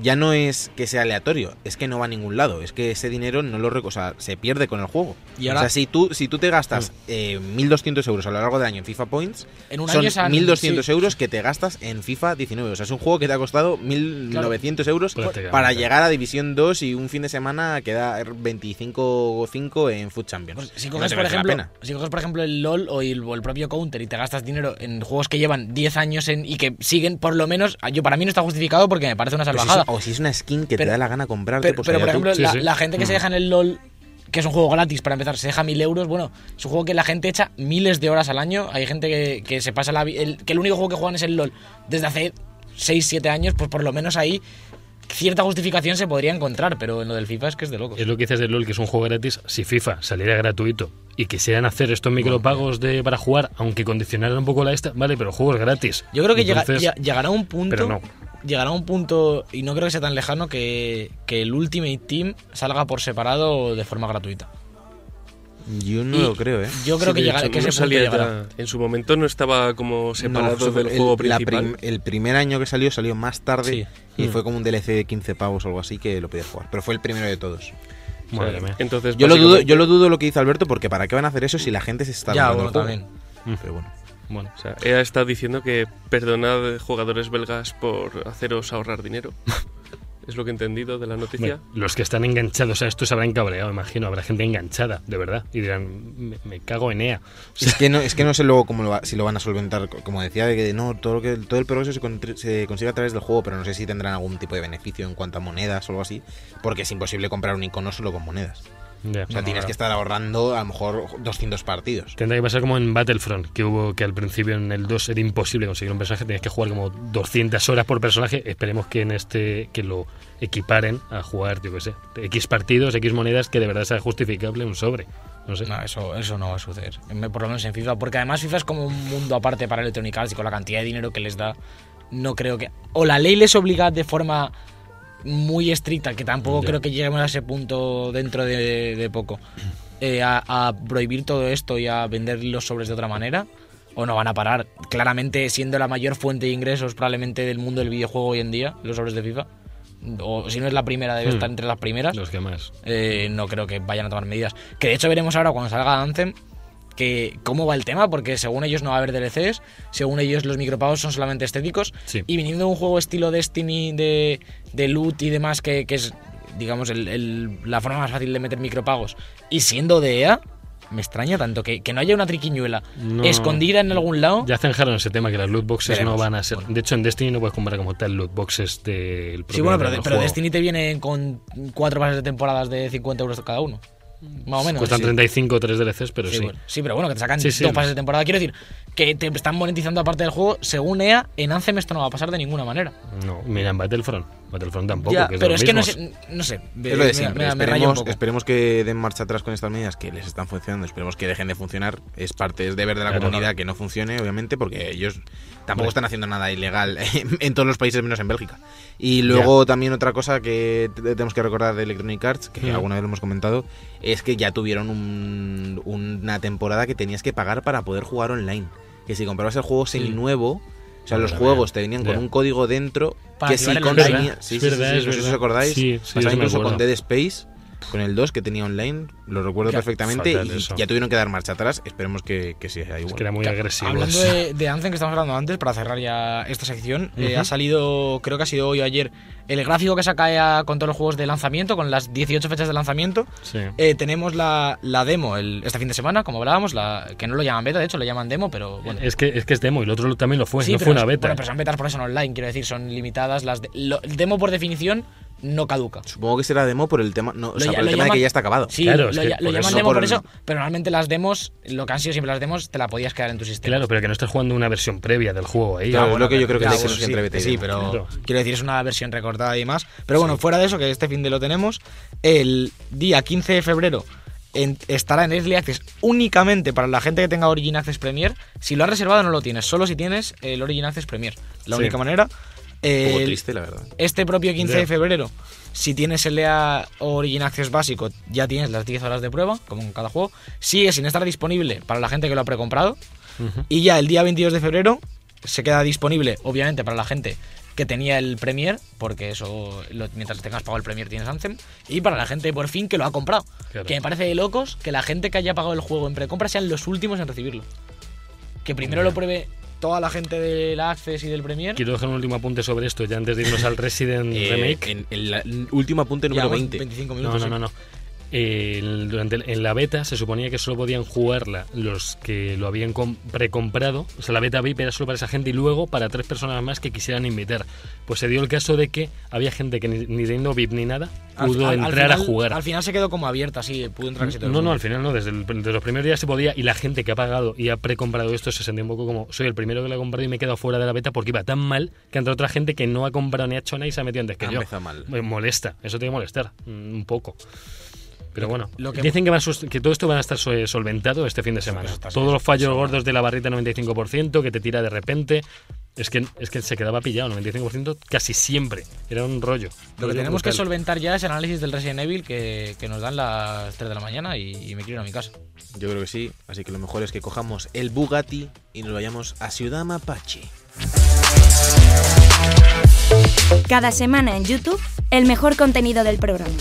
ya no es que sea aleatorio, es que no va a ningún lado, es que ese dinero no lo rec- o sea, se pierde con el juego. Y ahora- o sea, si tú, si tú te gastas eh, 1.200 euros a lo largo del año en FIFA Points, En un son año han- 1.200 sí. euros que te gastas en FIFA 19. O sea, es un juego que te ha costado 1.900 euros Prácticamente. para llegar a División 2 y un fin de semana quedar 25 o 5 en Foot Champions. Pues si coges, por ejemplo, si coges, por ejemplo, el LOL o el, o el propio Counter y te gastas dinero en juegos que llevan 10 años en, y que siguen, por lo menos, yo para mí no está justificado porque me parece una Pues salvajada. O si es una skin que Pero- te da la gana comprarte, Pero, pues pero, por tú. ejemplo, Sí, la, sí. la gente que se Mm. deja en el LOL, que es un juego gratis para empezar, se deja mil euros, bueno, es un juego que la gente echa miles de horas al año. Hay gente que, que se pasa la el, que el único juego que juegan es el LOL desde hace 6, 7 años, pues por lo menos ahí cierta justificación se podría encontrar, pero en lo del FIFA es que es de locos. Es lo que dices de LOL, que es un juego gratis. Si FIFA saliera gratuito y quisieran hacer estos micropagos de, para jugar, aunque condicionaran un poco la esta, vale, pero el juego es gratis. Yo creo que llega- Entonces, ya- llegará un punto. Pero no. Llegará un punto, y no creo que sea tan lejano, que, que el Ultimate Team salga por separado de forma gratuita. Yo no Y lo creo, ¿eh? Yo creo Sí, que, de llega, hecho, que no ese punto llegará. en su momento no estaba como separado No, del el- juego principal. prim- el primer año que salió salió más tarde Sí. y Mm. fue como un DLC de 15 pavos o algo así que lo podías jugar. Pero fue el primero de todos. O sea, Madre mía. Entonces, Yo lo, dudo, básicamente- yo lo dudo lo que dice Alberto porque ¿para qué van a hacer eso si la gente se está Ya, bueno, también. Pero bueno. Bueno, O sea, EA está diciendo que perdonad jugadores belgas por haceros ahorrar dinero. es lo que he entendido de la noticia. Bueno, los que están enganchados a esto se habrán cabreado, imagino. Habrá gente enganchada, de verdad. Y dirán, me, me cago en EA. O sea, Es que no, es que no sé luego cómo lo va- si lo van a solventar, como decía, de que no, todo lo que todo el progreso se, contri- se consigue a través del juego, pero no sé si tendrán algún tipo de beneficio en cuanto a monedas o algo así, porque es imposible comprar un icono solo con monedas. Ya. O sea, tienes que estar ahorrando a lo mejor 200 partidos. Tendrá que pasar como en Battlefront, que hubo que al principio en el 2 era imposible conseguir un personaje, tenías que jugar como 200 horas por personaje. Esperemos que en este que lo equiparen a jugar, yo qué sé, X partidos, X monedas, que de verdad sea justificable un sobre. No sé. No, eso, eso no va a suceder. Por lo menos en FIFA. Porque además FIFA es como un mundo aparte para Electronic Arts y con la cantidad de dinero que les da. No creo que. O la ley les obliga de forma muy estricta, que tampoco creo que lleguemos a ese punto dentro de, de poco, eh, a, a prohibir todo esto y a vender los sobres de otra manera. O no van a parar. Claramente, siendo la mayor fuente de ingresos probablemente del mundo del videojuego hoy en día, los sobres de FIFA. O si no es la primera, debe Hmm. estar entre las primeras Los que más. eh, no creo que vayan a tomar medidas. Que de hecho veremos ahora cuando salga Anthem que cómo va el tema, porque según ellos no va a haber DLCs, según ellos los micropagos son solamente estéticos, Sí. y viniendo de un juego estilo Destiny de, de loot y demás, que, que es, digamos, el- el- la forma más fácil de meter micropagos, y siendo de EA, me extraña tanto que, que no haya una triquiñuela No. escondida en algún lado. Ya zanjaron ese tema que las loot boxes Veremos. no van a ser. De hecho, en Destiny no puedes comprar como tal loot boxes del Sí, bueno, pero, del pero. Destiny te viene con cuatro pases de temporadas de 50 euros cada uno. Más o menos. Cuestan sí. 35 o 3 DLCs, pero sí. sí, bueno, sí, pero bueno, que te sacan sí. dos pases de temporada. Quiero decir, que te están monetizando aparte del juego. Según EA, en Anthem esto no va a pasar de ninguna manera. No, mira, en Battlefront. Battlefront tampoco. Ya, que es pero es que no sé, no sé. Es lo de me- siempre. me- me raya un esperemos, esperemos que den marcha atrás con estas medidas que les están funcionando. Esperemos que dejen de funcionar. Es parte, es deber de la Claro, comunidad claro. que no funcione, obviamente, porque ellos tampoco están haciendo nada ilegal en todos los países menos en Bélgica. Y luego también otra cosa que te- tenemos que recordar de Electronic Arts, que Mm. alguna vez lo hemos comentado, es que ya tuvieron un- una temporada que tenías que pagar para poder jugar online. Que si comprabas el juego seminuevo, o sea, los juegos te venían con un código dentro Para que si consumía. Sí, sí, sí, verdad, sí, es no sé si os acordáis. Sí, sí, Pasaba incluso con. Dead Space, con el 2 que tenía online, lo recuerdo Claro, perfectamente, y eso. ya tuvieron que dar marcha atrás. Esperemos que, que sea igual. Es que era muy agresivo. Hablando de, de Anthem que estamos hablando antes, para cerrar ya esta sección, eh, ha salido, creo que ha sido hoy o ayer, el gráfico que saca con todos los juegos de lanzamiento, con las 18 fechas de lanzamiento. Sí. Eh, tenemos la, la demo el, este fin de semana, como hablábamos, la, que no lo llaman beta, de hecho lo llaman demo, pero bueno. Es que, es que es demo y el otro también lo fue, Sí, no pero fue una beta. Bueno, pero son betas porque son online, quiero decir, son limitadas. las de- lo- El demo por definición no caduca. Supongo que será demo por el tema, no, o sea, por el tema de que ya está acabado. Sí, Claro, lo, que llaman eso- demo por por el- eso, pero normalmente las demos, lo que han sido siempre las demos, te la podías quedar en tu sistema. Claro, pero que no estés jugando una versión previa del juego ahí. Claro, Ah, es lo que yo creo que Ya, es diferencia sí, sí, pero Claro. quiero decir, es una versión recortada y más. Pero bueno, fuera de eso, que este fin de lo tenemos, el día 15 de febrero en- estará en Early Access únicamente para la gente que tenga Origin Access Premier. Si lo has reservado no lo tienes, solo si tienes el Origin Access Premier. La Sí. única manera. Un poco triste, la verdad. este propio 15 Ya. de febrero, si tienes el EA Origin Access básico, ya tienes las 10 horas de prueba, como en cada juego. Sigue sin estar disponible para la gente que lo ha precomprado. Y ya el día 22 de febrero se queda disponible, obviamente, para la gente que tenía el Premier, porque eso, lo- mientras tengas pagado el Premier tienes Anthem, y para la gente por fin que lo ha comprado. Claro. Que me parece de locos que la gente que haya pagado el juego en precompra sean los últimos en recibirlo. Que primero lo pruebe toda la gente del Access y del Premier. Quiero dejar un último apunte sobre esto, ya antes de irnos al Resident Eh, Remake. En el, el último apunte número Llevamos 20. 25 No, minutos. no, sí. no, no. Eh, durante en la beta se suponía que solo podían jugarla los que lo habían com- precomprado. O sea, la beta VIP era solo para esa gente y luego para tres personas más que quisieran invitar. Pues se dio el caso de que había gente que ni, ni teniendo VIP ni nada Al- pudo al- al entrar final- a jugar. Al final se quedó como abierta, sí, pudo entrar casi todo No, no, al final no, desde, el- desde los primeros días se podía y la gente que ha pagado y ha precomprado esto se sentía un poco como soy el primero que lo ha comprado y me he quedado fuera de la beta porque iba tan mal que entre otra gente que no ha comprado ni ha hecho nada y se ha metido antes que Ha yo. mal. Me molesta, eso tiene que molestar mm, un poco. Pero bueno, lo que- dicen que, van a sus- que todo esto van a estar so- solventado este fin de semana. Todos los fallos gordos de la barrita 95% que te tira de repente. Es que, es que se quedaba pillado, 95% casi siempre. Era un rollo. Lo que tenemos que solventar ya es el análisis del Resident Evil que, que nos dan las 3 de la mañana y, y me quiero ir a mi casa. Yo creo que sí. Así que lo mejor es que cojamos el Bugatti y nos vayamos a Ciudad Mapache. Cada semana en YouTube, el mejor contenido del programa.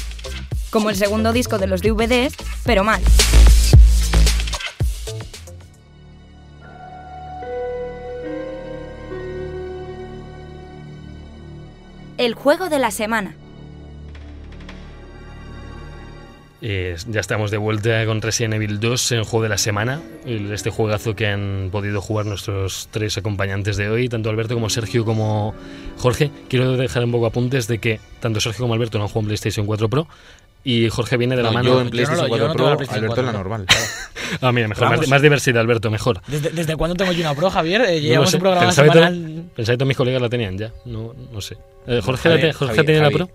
Como el segundo disco de los DVDs, pero mal. El juego de la semana. Eh, ya estamos de vuelta con Resident Evil 2 en juego de la semana. Este juegazo que han podido jugar nuestros tres acompañantes de hoy, tanto Alberto como Sergio como Jorge. Quiero dejar un poco apuntes de que tanto Sergio como Alberto no han jugado en PlayStation 4 Pro. Y Jorge viene de la No, mano. yo en no PlayStation yo 4 no Pro, la PlayStation Alberto en la 4, normal. Ah, mira, mejor. Más, más diversidad, Alberto, mejor. ¿Desde, desde cuándo tengo yo una pro, Javier? Eh, No llevamos sé. un programa Pensaba que semanal. que todos mis colegas la tenían ya. No, no sé. Eh, Jorge, Javi, la te- Jorge Javi, tiene la. Pro.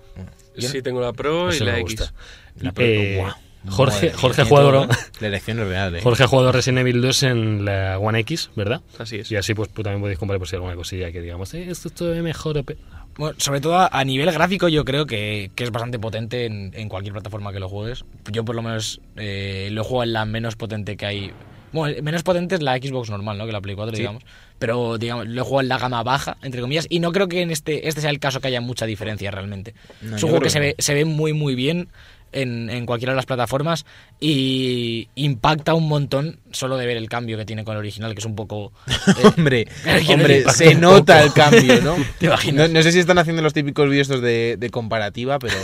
Sí, tengo la Pro y la me X. La Eh. Jorge, Madre Jorge ha jugado, ¿eh? La elección es real, ¿eh? Jorge ha jugado Resident Evil 2 en la One X, ¿verdad? Así es. Y así pues también podéis comparar por si hay alguna cosilla que digamos, eh, esto es mejor. o pe-". Bueno, sobre todo a, nivel gráfico yo creo que, que es bastante potente en, en cualquier plataforma que lo juegues. Yo por lo menos eh, lo juego en la menos potente que hay. Bueno, menos potente es la Xbox normal, ¿no? Que la Play 4, digamos. Pero, digamos, lo juego en la gama baja, entre comillas. Y no creo que en este, este sea el caso que haya mucha diferencia realmente. No, es un juego que se ve, se ve muy, muy bien en, en cualquiera de las plataformas y impacta un montón solo de ver el cambio que tiene con el original, que es un poco... eh, Hombre, hombre, se nota el cambio, ¿no? ¿Te imaginas? No, no sé si están haciendo los típicos vídeos estos de, de comparativa, pero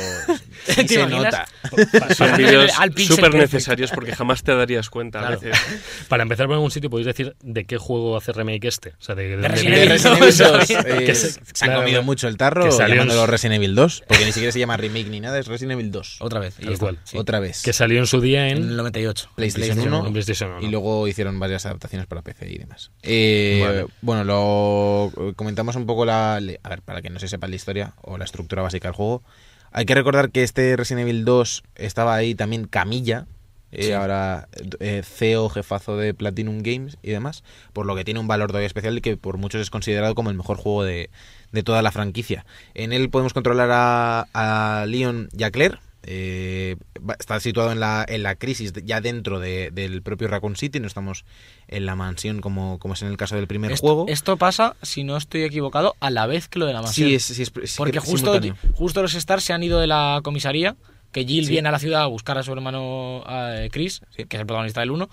sí ¿Te se imaginas? nota. Son vídeos súper necesarios porque jamás te darías cuenta a Claro. veces. Para empezar por algún sitio podéis decir de qué juego hace remake este. O sea, de, Resident De. Evil Resident Evil 2, ¿sabes? eh, Que se, se- han claro, comido mucho el tarro en llamándolo su- Resident Evil 2, porque ni siquiera se llama remake ni nada, es Resident Evil 2. Otra vez. Sí. Otra vez. Que salió en su día En en el 98. PlayStation PlayStation 1, en PlayStation 1. Y luego hicieron varias adaptaciones para PC y demás. Eh. Bueno, lo comentamos un poco la. A ver, para que no se sepa la historia o la estructura básica del juego. Hay que recordar que este Resident Evil 2 estaba ahí también Camilla. eh, Sí. Ahora eh, CEO, jefazo de Platinum Games y demás, por lo que tiene un valor todavía especial y que por muchos es considerado como el mejor juego de, de toda la franquicia. En él podemos controlar a, a Leon y a Claire. Eh, está situado en la, en la crisis ya dentro de- del propio Raccoon City, no estamos en la mansión como, como es en el caso del primer Esto, juego. esto pasa, si no estoy equivocado, a la vez que lo de la mansión. sí, es, sí, es- sí, Porque justo, simultáneo. justo los Stars se han ido de la comisaría, que Jill Sí. viene a la ciudad a buscar a su hermano eh, Chris, Sí. que es el protagonista del 1,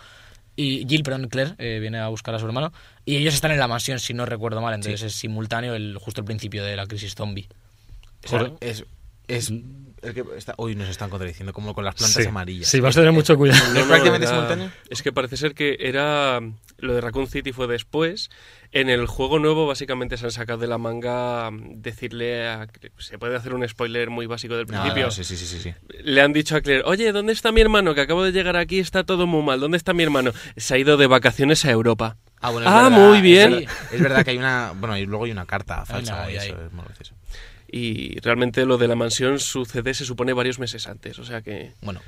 y Jill, perdón, Claire, eh, viene a buscar a su hermano, y ellos están en la mansión, si no recuerdo mal, entonces es simultáneo el, justo el principio de la crisis zombie. O sea, Joder. es, es el que está, hoy nos están contradiciendo como con las plantas Sí. amarillas. Sí, vas a tener mucho cuidado. ¿No es prácticamente era- simultáneo? Es que parece ser que era. Lo de Raccoon City fue después. En el juego nuevo, básicamente se han sacado de la manga mm, decirle a. Se puede hacer un spoiler muy básico del No, principio. no, sí, sí, sí, sí, sí. Le han dicho a Claire: Oye, ¿dónde está mi hermano? Que acabo de llegar aquí, está todo muy mal. ¿Dónde está mi hermano? Se ha ido de vacaciones a Europa. Ah, bueno, Ah, verdad, muy es bien. verdad- Es, verdad que hay una. Bueno, y luego hay una carta falsa. y eso es muy gracioso. Y realmente lo de la mansión sucede, se supone, varios meses antes. O sea que. Bueno,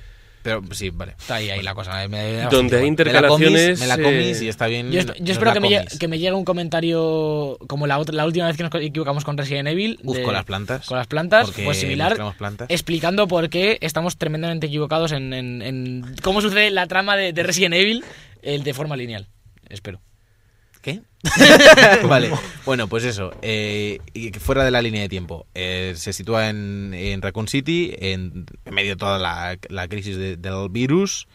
pero sí, vale. Está ahí, ahí la cosa. me- me Donde hay bastante Me la comis, intercalaciones. me la eh, comis y está bien. Yo, espero que me, llegue, comis. que me llegue un comentario como la, otra, la última vez que nos equivocamos con Resident Evil. Uf, de- con las plantas. Con las plantas, Porque pues similar. plantas. Explicando por qué estamos tremendamente equivocados en, en- en cómo sucede la trama de, de Resident Evil el de forma lineal. Espero. ¿Qué? vale, bueno, pues eso. eh, y que fuera de la línea de tiempo. eh, se sitúa en, en Raccoon City, en, en medio de toda la, la crisis de- del virus.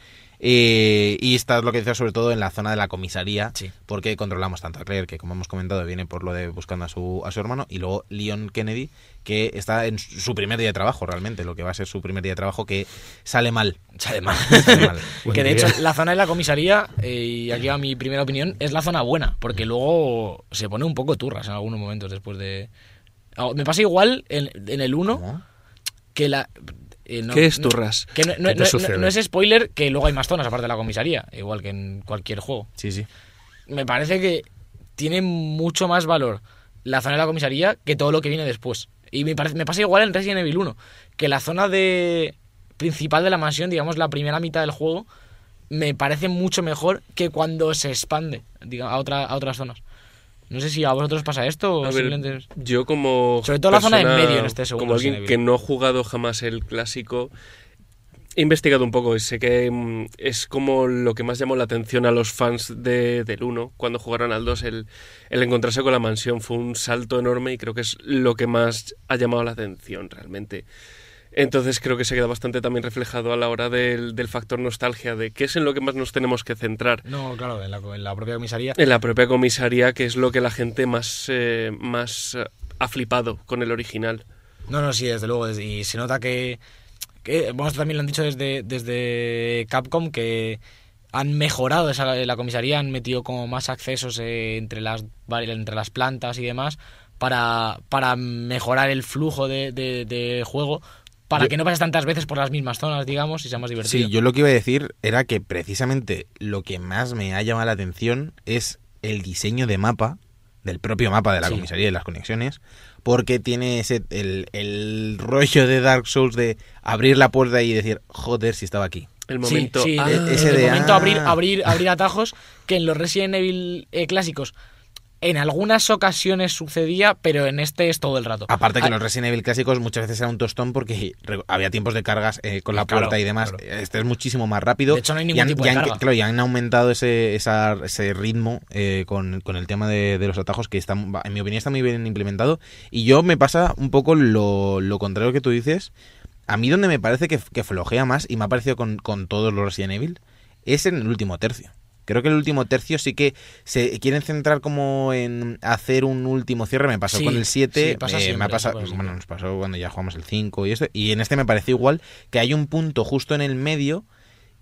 Eh, y está lo que decía sobre todo en la zona de la comisaría, Sí. porque controlamos tanto a Claire, que como hemos comentado, viene por lo de buscando a su, a su hermano, y luego Leon Kennedy, que está en su primer día de trabajo, realmente, lo que va a ser su primer día de trabajo, que sale mal. Sale mal. Sale mal. Que de hecho la zona de la comisaría, eh, y aquí va mi primera opinión, es la zona buena, porque luego se pone un poco turras en algunos momentos después de... Ah, Me pasa igual en, en el 1 ¿Cómo? que la... eh, no- ¿Qué es turras? Que no, no- ¿Qué te no- sucede? no es spoiler que luego hay más zonas aparte de la comisaría, igual que en cualquier juego. Sí, sí. Me parece que tiene mucho más valor la zona de la comisaría que todo lo que viene después. Y me, parece, me pasa igual en Resident Evil 1, que la zona de principal de la mansión, digamos la primera mitad del juego, me parece mucho mejor que cuando se expande diga, a, otra, a otras zonas. No sé si a vosotros pasa esto o ver, yo como Sobre todo la zona persona- medio en este segundo como alguien que no ha jugado jamás el clásico he investigado un poco y sé que mm, es como lo que más llamó la atención a los fans de, del 1 cuando jugaron al 2 el, el encontrarse con la mansión. Fue un salto enorme y creo que es lo que más ha llamado la atención realmente entonces creo que se queda bastante también reflejado a la hora del, del factor nostalgia de qué es en lo que más nos tenemos que centrar No, claro, en la, en la propia comisaría. en la propia comisaría, que es lo que la gente más, eh, más eh, ha flipado con el original. No, no, sí, desde luego. Y se nota que, Que, bueno, también lo han dicho desde, desde Capcom, que han mejorado esa, la comisaría, han metido como más accesos eh, entre, las, entre las plantas y demás para, para mejorar el flujo de, de- de juego, para Yo- que no pases tantas veces por las mismas zonas, digamos, y sea más divertido. Sí, yo lo que iba a decir era que precisamente lo que más me ha llamado la atención es el diseño de mapa, del propio mapa de la Sí. comisaría y de las conexiones, porque tiene ese el, el rollo de Dark Souls de abrir la puerta y decir, joder, si estaba aquí. El momento. sí, ah, de- ese el de, momento ah. abrir, abrir, abrir atajos que en los Resident Evil eh, clásicos en algunas ocasiones sucedía, pero en este es todo el rato. Aparte que Ah, los Resident Evil clásicos muchas veces era un tostón porque había tiempos de cargas eh, con la Claro, puerta y demás. claro. Este es muchísimo más rápido. De hecho, no hay Y ningún han- tipo de han- carga. Claro, y han aumentado ese, esa- ese ritmo eh, con, con el tema de, de los atajos que está, en mi opinión está muy bien implementado. Y yo me pasa un poco lo, lo contrario que tú dices. A mí donde me parece que, que flojea más, y me ha parecido con, con todos los Resident Evil, es en el último tercio. Creo que el último tercio sí que se quieren centrar como en hacer un último cierre. Me pasó Sí, con el 7, sí, pasa eh, me ha pasado, bueno, nos pasó cuando ya jugamos el 5 y esto. Y en este me pareció igual que hay un punto justo en el medio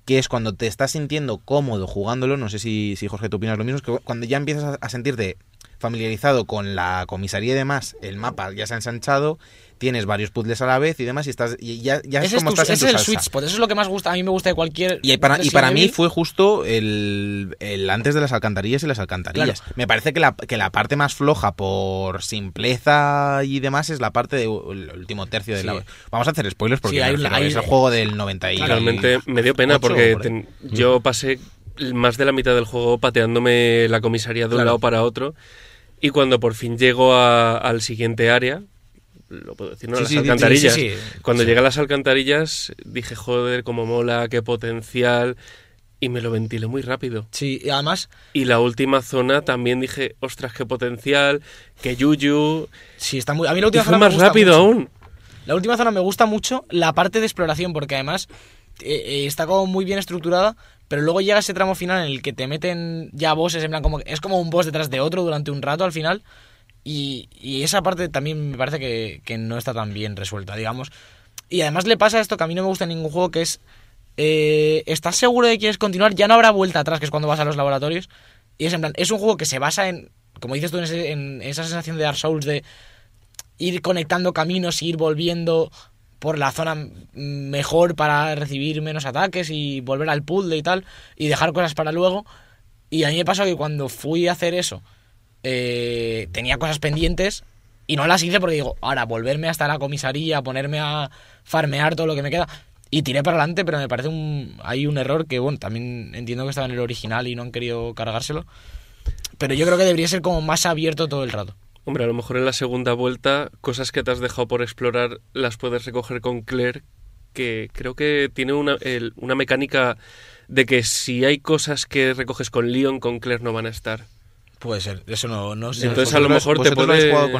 que es cuando te estás sintiendo cómodo jugándolo. No sé si, si Jorge, tú opinas lo mismo. Es que cuando ya empiezas a, a sentirte familiarizado con la comisaría y demás, el mapa ya se ha ensanchado, tienes varios puzzles a la vez y demás, y estás y ya, ya es ese es, como tu- estás en ese tu es el salsa. sweet spot, eso es lo que más gusta, a mí me gusta de cualquier Y para, y para mí fue justo el, el antes de las alcantarillas y las alcantarillas. Me parece que la, que la parte más floja por simpleza y demás es la parte del último tercio de Sí. la... Vamos a hacer spoilers porque Sí, hay es el juego del 90 y... Realmente me dio pena porque por ahí. ten- yo pasé más de la mitad del juego pateándome la comisaría de un Claro. lado para otro y cuando por fin llego a- al siguiente área, lo puedo decir, ¿no? Sí, las sí, alcantarillas. sí. Cuando llegué a las alcantarillas dije, joder, cómo mola, qué potencial y me lo ventilé muy rápido. Sí, y además, Y la última zona también dije, ostras, qué potencial, qué yuyu. sí, está muy... A mí la Y última fue zona me más gusta rápido mucho. aún. La última zona me gusta mucho la parte de exploración, porque además eh, eh, está como muy bien estructurada, pero luego llega ese tramo final en el que te meten ya bosses, en plan como es como un boss detrás de otro durante un rato al final. Y, y esa parte también me parece que, no está tan bien resuelta, digamos. Y además le pasa esto que a mí no me gusta en ningún juego, que es... eh, ¿Estás seguro de que quieres continuar? Ya no habrá vuelta atrás, que es cuando vas a los laboratorios. Y es en plan, es un juego que se basa en, como dices tú, en, en esa sensación de Dark Souls de ir conectando caminos, ir volviendo por la zona mejor para recibir menos ataques y volver al puzzle y tal, y dejar cosas para luego. Y a mí me pasó que cuando fui a hacer eso, eh, tenía cosas pendientes y no las hice porque digo, ahora volverme hasta la comisaría, ponerme a farmear todo lo que me queda. Y tiré para adelante, pero me parece un, hay un error que, bueno, también entiendo que estaba en el original y no han querido cargárselo. Pero yo creo que debería ser como más abierto todo el rato. Hombre, a lo mejor en la segunda vuelta, cosas que te has dejado por explorar las puedes recoger con Claire, que creo que tiene una, una mecánica de que si hay cosas que recoges con Leon, con Claire no van a estar. Puede ser, eso no, no sé. Entonces, a lo ¿Vosotros- mejor te vosotros lo habéis puede- jugado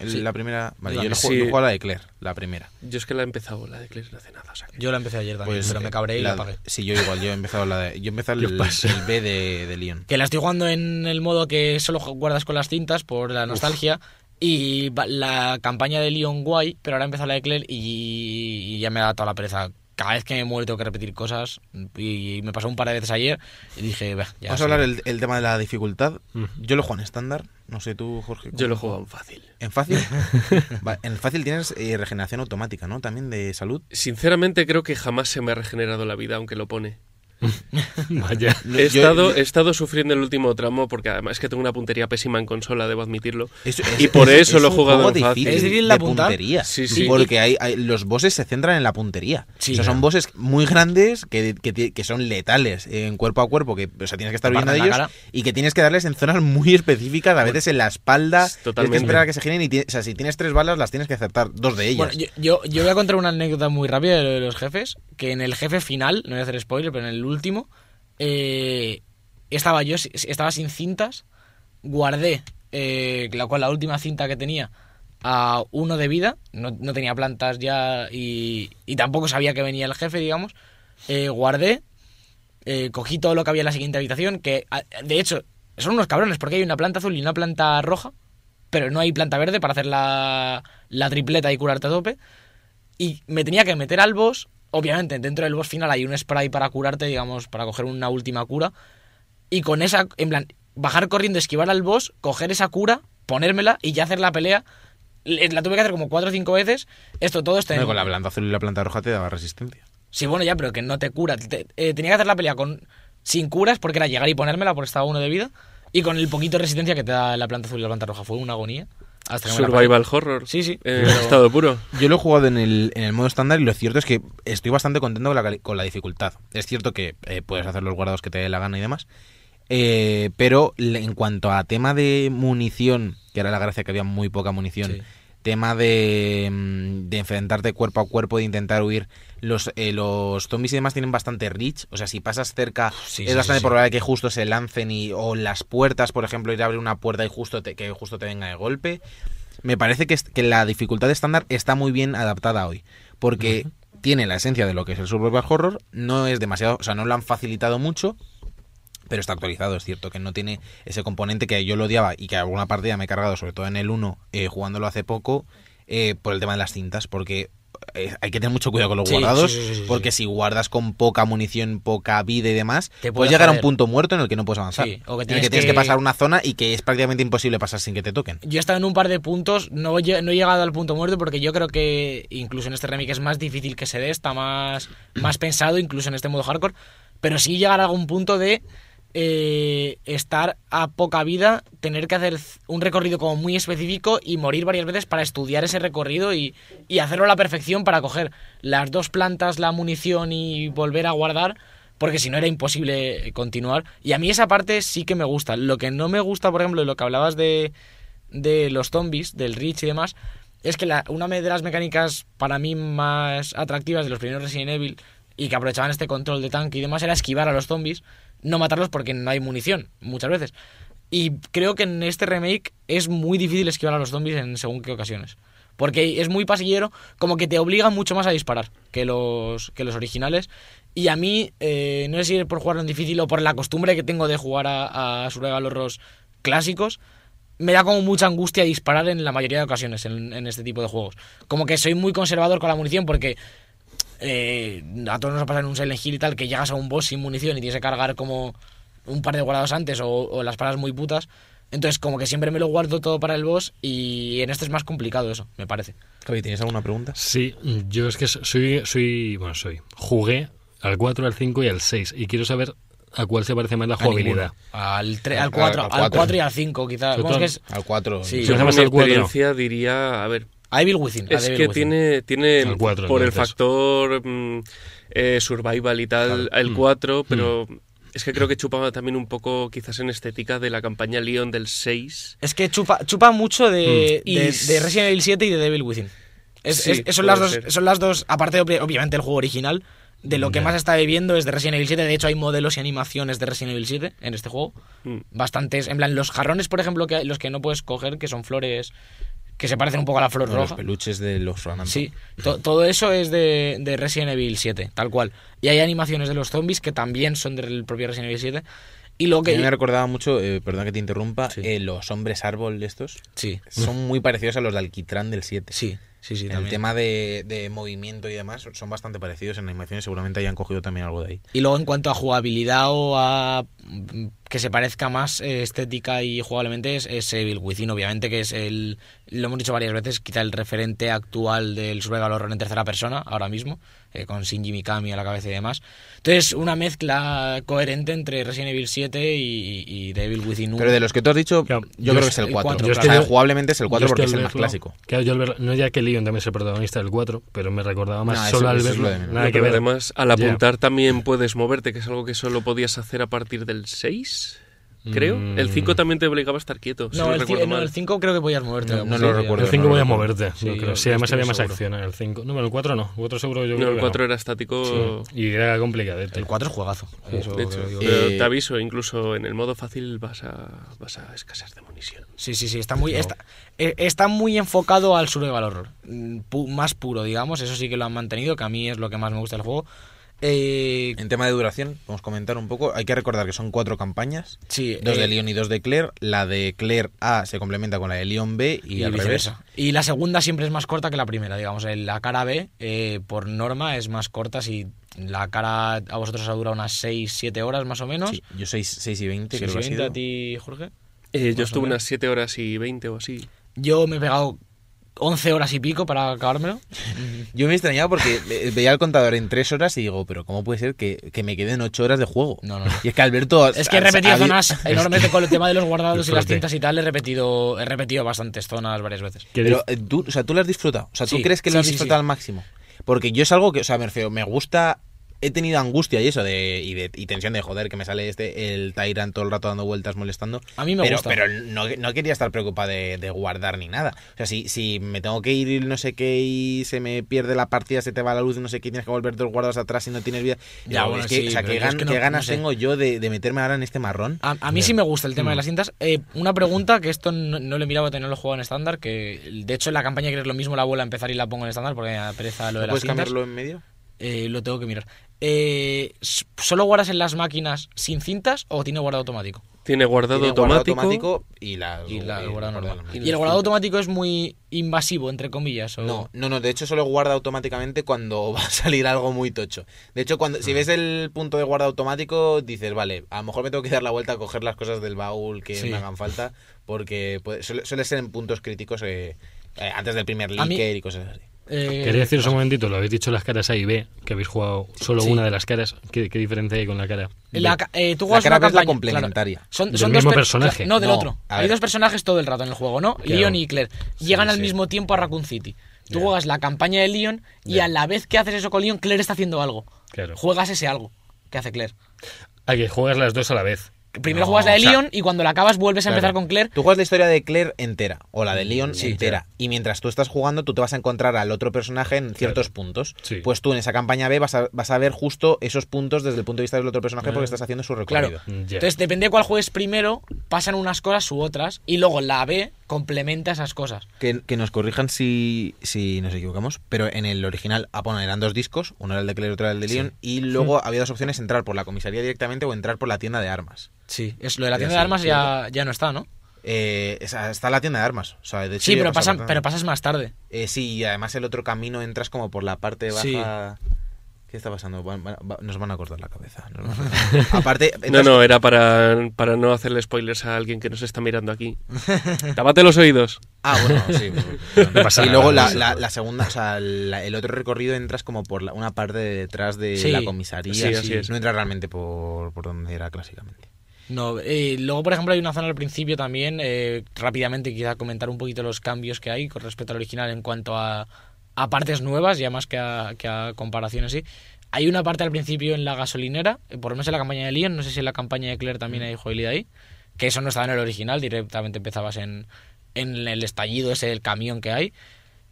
con Sí. La primera... Vale, La- yo he sí. jugado la de Claire, la primera. Yo es que la he empezado, la de Claire no hace nada. o sea que- Yo la empecé ayer también, pero me cabré y la, la- apagué. Sí, yo igual, yo he empezado la de... Yo he empezado ¿Qué el, B de, de Leon. Que la estoy jugando en el modo que solo guardas con las cintas por la nostalgia. Y la campaña de Leon guay, pero ahora he empezado la de Claire y, y ya me da toda la pereza. Cada vez que me muero tengo que repetir cosas. Y me pasó un par de veces ayer y dije, "Bah, ya Vamos sí". a hablar el, el tema de la dificultad. Ujú. Yo lo juego en estándar. No sé tú, Jorge. Yo lo he ¿cómo jugado en fácil. ¿En fácil? En fácil tienes eh, regeneración automática, ¿no? También de salud. Sinceramente creo que jamás se me ha regenerado la vida, aunque lo pone. Vaya. He, Yo- estado, he estado sufriendo el último tramo porque además es que tengo una puntería pésima en consola, debo admitirlo. Es- Y por es- eso es lo he jugado en fácil. difícil ¿Es difícil apuntar? puntería. Sí, sí. Porque hay, hay- los bosses se centran en la puntería. Sí, O sea, son bosses muy grandes que, que que son letales en cuerpo a cuerpo, que o sea, tienes que estar huyendo de ellos la cara. y que tienes que darles en zonas muy específicas, a veces en la espalda. Tienes que esperar a que se giren y o sea, si tienes tres balas las tienes que acertar dos de ellas. Bueno, yo, yo, yo voy a contar una anécdota muy rápida de lo de los jefes. Que en el jefe final, no voy a hacer spoiler, pero en el último, eh, estaba yo, estaba sin cintas, guardé, eh, la la última cinta que tenía, a uno de vida, no, no tenía plantas ya y, tampoco sabía que venía el jefe, digamos. Eh, guardé, cogí todo lo que había en la siguiente habitación, que de hecho son unos cabrones porque hay una planta azul y una planta roja, pero no hay planta verde para hacer la, la tripleta y curarte a tope. Y me tenía que meter al boss, obviamente, dentro del boss final hay un spray para curarte, digamos, para coger una última cura. Y con esa, en plan, bajar corriendo, esquivar al boss, coger esa cura, ponérmela y ya hacer la pelea. Le- La tuve que hacer como cuatro o cinco veces. Esto todo está en... Hombre, con la planta azul y la planta roja te daba resistencia. Sí, bueno, ya, pero que no te cura. Te- eh, tenía que hacer la pelea con sin curas porque era llegar y ponérmela porque estaba uno de vida. Y con el poquito de resistencia que te da la planta azul y la planta roja. Fue una agonía. Hasta que me la pasé. Survival horror. Sí, sí. En Pero- estado puro. Yo lo he jugado en el, en el modo estándar y lo cierto es que estoy bastante contento con la, cali- con la dificultad. Es cierto que eh, puedes hacer los guardados que te dé la gana y demás. eh, pero en cuanto a tema de munición, que era la gracia que había muy poca munición, Sí. Tema de, mm, de enfrentarte cuerpo a cuerpo, de intentar huir, los, eh, los zombies y demás tienen bastante reach. O sea, si pasas cerca, Sí, es sí, bastante sí, probable que justo se lancen y, o las puertas, por ejemplo, ir a abrir una puerta y justo te, que justo te venga de golpe. Me parece que, es- que la dificultad estándar está muy bien adaptada hoy. Porque tiene la esencia de lo que es el survival horror. No es demasiado. O sea, no lo han facilitado mucho. Pero está actualizado, es cierto que no tiene ese componente que yo lo odiaba y que alguna partida me he cargado, sobre todo en el 1, eh, jugándolo hace poco, eh, por el tema de las cintas, porque eh, hay que tener mucho cuidado con los Sí, guardados, sí, sí, porque si guardas con poca munición, poca vida y demás, Te puede puedes llegar a un punto muerto en el que no puedes avanzar. O que en el tienes que tienes que pasar una zona y que es prácticamente imposible pasar sin que te toquen. Yo he estado en un par de puntos, no, lle- no he llegado al punto muerto porque yo creo que incluso en este remake es más difícil que se dé, está más, más pensado, incluso en este modo hardcore, pero sí llegar a algún punto de eh, estar a poca vida, tener que hacer un recorrido como muy específico y morir varias veces para estudiar ese recorrido y, y hacerlo a la perfección para coger las dos plantas, la munición y volver a guardar porque si no era imposible continuar. Y a mí esa parte sí que me gusta. Lo que no me gusta, por ejemplo, lo que hablabas de, de los zombies, del Reach y demás, es que una de las mecánicas para mí más atractivas de los primeros Resident Evil y que aprovechaban este control de tanque y demás era esquivar a los zombies, no matarlos porque no hay munición, muchas veces. Y creo que en este remake es muy difícil esquivar a los zombies en según qué ocasiones. Porque es muy pasillero, como que te obliga mucho más a disparar que los, que los originales. Y a mí, eh, no sé si es por jugarlo en difícil o por la costumbre que tengo de jugar a, a Survival clásicos, me da como mucha angustia disparar en la mayoría de ocasiones en este tipo de juegos. Como que soy muy conservador con la munición porque eh, a todos nos ha pasado en un Silent Hill y tal que llegas a un boss sin munición y tienes que cargar como un par de guardados antes o, o las palas muy putas. Entonces como que siempre me lo guardo todo para el boss y en este es más complicado eso, me parece. Javi, ¿tienes alguna pregunta? Sí, yo es que soy, soy, bueno, soy, jugué al 4, al 5 y al 6 y quiero saber a cuál se parece más la jugabilidad. Al, tre- Al- al 4, al al cuatro. 4 y al 5 quizás. Sobre Bueno, es todo que es Al 4. Sí. Si Yo vamos mi al cuatro. experiencia diría, a ver, a Evil Within. a es Devil que Within. tiene, tiene por el factor mm, eh, survival y tal, el Mm. 4, pero es que creo que chupaba también un poco quizás en estética de la campaña Leon del 6. Es que chupa, chupa mucho de, Mm. de, Resident Evil 7 y de Devil Within. Es, Sí, es- son, las dos, ser. son las dos, aparte obvi- obviamente el juego original, de lo que más está bebiendo es de Resident Evil 7. De hecho hay modelos y animaciones de Resident Evil 7 en este juego. Mm. Bastantes, en plan los jarrones por ejemplo, que hay- los que no puedes coger, que son flores que se parecen un poco a la flor Los roja. peluches de los Ronan. Sí, to- todo eso es de, de Resident Evil 7, tal cual. Y hay animaciones de los zombies que también son del propio Resident Evil 7. Y lo A mí me que... recordaba mucho, eh, perdón que te interrumpa, Sí. eh, los hombres árbol de estos Sí, son muy parecidos a los de Alquitrán del 7. sí, sí, sí. el también. tema de, de movimiento y demás son bastante parecidos en animaciones, seguramente hayan cogido también algo de ahí. Y luego en cuanto a jugabilidad o a mm, que se parezca más eh, estética y jugablemente es, es Evil Within, obviamente que es el, lo hemos dicho varias veces, quizá el referente actual del survival horror en tercera persona ahora mismo, eh, con Shinji Mikami a la cabeza y demás. Entonces una mezcla coherente entre Resident Evil 7 y, y de Evil Within 1. Pero de los que tú has dicho, Claro, yo yo creo que es el el 4. cuatro, o Yo sea, es que yo- jugablemente es el 4 Yo porque que es el más clásico. Claro, yo al verlo- no ya que Leon también es el protagonista del 4, pero me recordaba más No, eso- solo al eso es verlo. nada que pero ver. además, al apuntar también puedes moverte, que es algo que solo podías hacer a partir del 6, creo. Mm. El 5 también te obligaba a estar quieto, si no, no, el, recuerdo no, mal. el 5 creo que podías moverte. No, no lo recuerdo. el 5 no voy a lo moverte. Sí, no creo. Sí, además había más acción en el 5. No, pero el 4 no. El 4 seguro yo No, creo el que 4 no. era estático. Sí, Y era complicadete. El 4 es juegazo. Eso De hecho, pero Eh, te aviso, incluso en el modo fácil vas a, vas a escasear de munición. Sí, sí, sí, está muy, está, eh, está muy enfocado al survival horror. Mm, pu- más puro, digamos, eso sí que lo han mantenido, que a mí es lo que más me gusta del juego. Eh, En tema de duración, vamos a comentar un poco. Hay que recordar que son cuatro campañas. sí, Dos de eh, Leon y dos de Claire. La de Claire A se complementa con la de Leon B y, y al revés. viceversa. Y la segunda siempre es más corta que la primera, digamos. En La cara B, eh, por norma, es más corta. Si la cara a vosotros os ha durado unas 6, 7 horas más o menos. Sí, yo soy 6 y 20, Sí, creo que ha sí, sido. a ti, Jorge? Eh, yo estuve unas 7 horas y 20 o así. Yo me he pegado 11 horas y pico para acabármelo. Yo me he extrañado porque ve- veía el contador en 3 horas y digo, pero ¿cómo puede ser que, que me queden 8 horas de juego? No, no, no. Y es que Alberto... Es que he repetido zonas enormes de- con el tema de los guardados y las cintas y tal. He repetido, he repetido bastantes zonas varias veces. ¿Qué Pero eh, tú, o sea, tú lo has disfrutado. O sea, ¿tú Sí, crees que lo sí, has sí, disfrutado sí. al máximo? Porque yo es algo que, o sea, me refiero, me gusta. He tenido angustia y eso de y, de, y tensión de joder que me sale este el Tyrant todo el rato dando vueltas molestando. A mí me pero, gusta. Pero no, no quería estar preocupado de, de guardar ni nada. O sea, si, si me tengo que ir no sé qué y se me pierde la partida, se te va la luz, no sé qué, tienes que volver dos guardados atrás y no tienes vida. Ya, bueno, es que, sí, o sea, qué, es que no- ganas sé. tengo yo de, de meterme ahora en este marrón. A, a mí sí me gusta el tema Mm. de las cintas. Eh, una pregunta que esto no, no lo he mirado, no lo he jugado en estándar. Que de hecho en la campaña que es lo mismo la vuelvo a empezar y la pongo en estándar porque me pereza lo de ¿No las ¿Puedes cintas. cambiarlo en medio? Eh, lo tengo que mirar. Eh, ¿Solo guardas en las máquinas sin cintas o tiene guardado automático? Tiene guardado Tiene guardado automático. automático y, la, Y la- el y guardado guardado normal. normal. ¿Y el guardado automático es muy invasivo, entre comillas? O... No, no, no, de hecho solo guarda automáticamente cuando va a salir algo muy tocho. De hecho, cuando Ah. si ves el punto de guarda automático, dices, vale, a lo mejor me tengo que dar la vuelta a coger las cosas del baúl que Sí. me hagan falta, porque puede- suele, suele ser en puntos críticos eh, eh, antes del primer mí- leaker y cosas así. Eh, Quería deciros un momentito, lo habéis dicho las caras A y B, que habéis jugado solo Sí. una de las caras. ¿Qué, qué diferencia hay con la cara? La eh, tú La juegas cara una es la complementaria. claro. Son, ¿Del son mismo dos per- personaje? No, del No, otro. Hay dos personajes todo el rato en el juego, ¿no? Claro. Leon y Claire. Llegan al sí. mismo tiempo a Raccoon City. Tú juegas la campaña de Leon y a la vez que haces eso con Leon, Claire está haciendo algo. Claro. Juegas ese algo que hace Claire. Ah, que juegas las dos a la vez. Primero No, juegas la de o sea, Leon y cuando la acabas vuelves a empezar con Claire. Tú juegas la historia de Claire entera, o la de Leon Sí, entera. Y mientras tú estás jugando, tú te vas a encontrar al otro personaje en ciertos puntos. Sí. Pues tú en esa campaña B vas a, vas a ver justo esos puntos desde el punto de vista del otro personaje porque estás haciendo su recorrido. Mm. Entonces, depende de cuál juegues primero, pasan unas cosas u otras. Y luego la B complementa esas cosas. Que, que nos corrijan si, si nos equivocamos, pero en el original ah, bueno, eran dos discos, uno era el de Claire y otro era el de Leon, y luego había dos opciones, entrar por la comisaría directamente o entrar por la tienda de armas. Sí. Es, lo de la tienda sí, de armas sí. ya, ya no está, ¿no? Eh, está la tienda de armas. O sea, de hecho Sí, pero, por- pero pasas más tarde. Eh, sí, y además el otro camino entras como por la parte baja. Sí. ¿Qué está pasando? Van- van- va- nos van a cortar la cabeza. a- Aparte, No, no, era para, para no hacerle spoilers a alguien que nos está mirando aquí. Tápate los oídos. Ah, bueno, sí. No pasa y nada, luego la, pasa la- nada. la segunda, o sea, la- el otro recorrido entras como por la- una parte de detrás de Sí. la comisaría. Sí, así es. No entras realmente por, por donde era clásicamente. No, eh, luego, por ejemplo, hay una zona al principio también, eh, rápidamente quizá comentar un poquito los cambios que hay con respecto al original en cuanto a, a partes nuevas, ya más que a, que a comparaciones, sí. Hay una parte al principio en la gasolinera, eh, por lo menos en la campaña de Leon, no sé si en la campaña de Claire también hay jugabilidad ahí, que eso no estaba en el original, directamente empezabas en, en el estallido ese del camión que hay.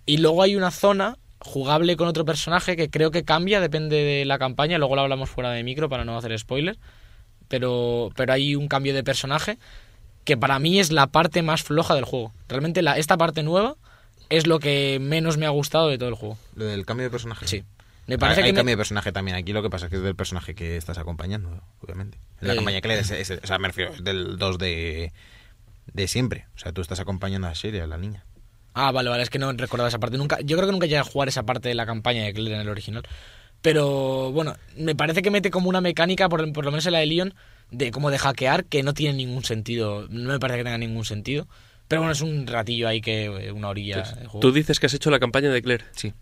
Y luego hay una zona jugable con otro personaje que creo que cambia, depende de la campaña, luego lo hablamos fuera de micro para no hacer spoiler pero, pero hay un cambio de personaje que para mí es la parte más floja del juego. Realmente la, esta parte nueva es lo que menos me ha gustado de todo el juego. Lo del cambio de personaje. Sí. Me Hay, parece hay que me- cambio de personaje también. Aquí lo que pasa es que es del personaje que estás acompañando, obviamente. En la Eh. campaña de Claire es, es- o sea, me refiero, es del 2 de, de siempre. O sea, tú estás acompañando a Sherry, a la niña. Ah, vale, vale, es que no recordaba esa parte. Nunca, yo creo que nunca llegué a jugar esa parte de la campaña de Claire en el original. Pero bueno, me parece que mete como una mecánica, por, por lo menos en la de Leon, de como de hackear que no tiene ningún sentido. No me parece que tenga ningún sentido. Pero bueno, es un ratillo ahí que eh, una orilla de juego. Tú dices que has hecho la campaña de Claire. Sí.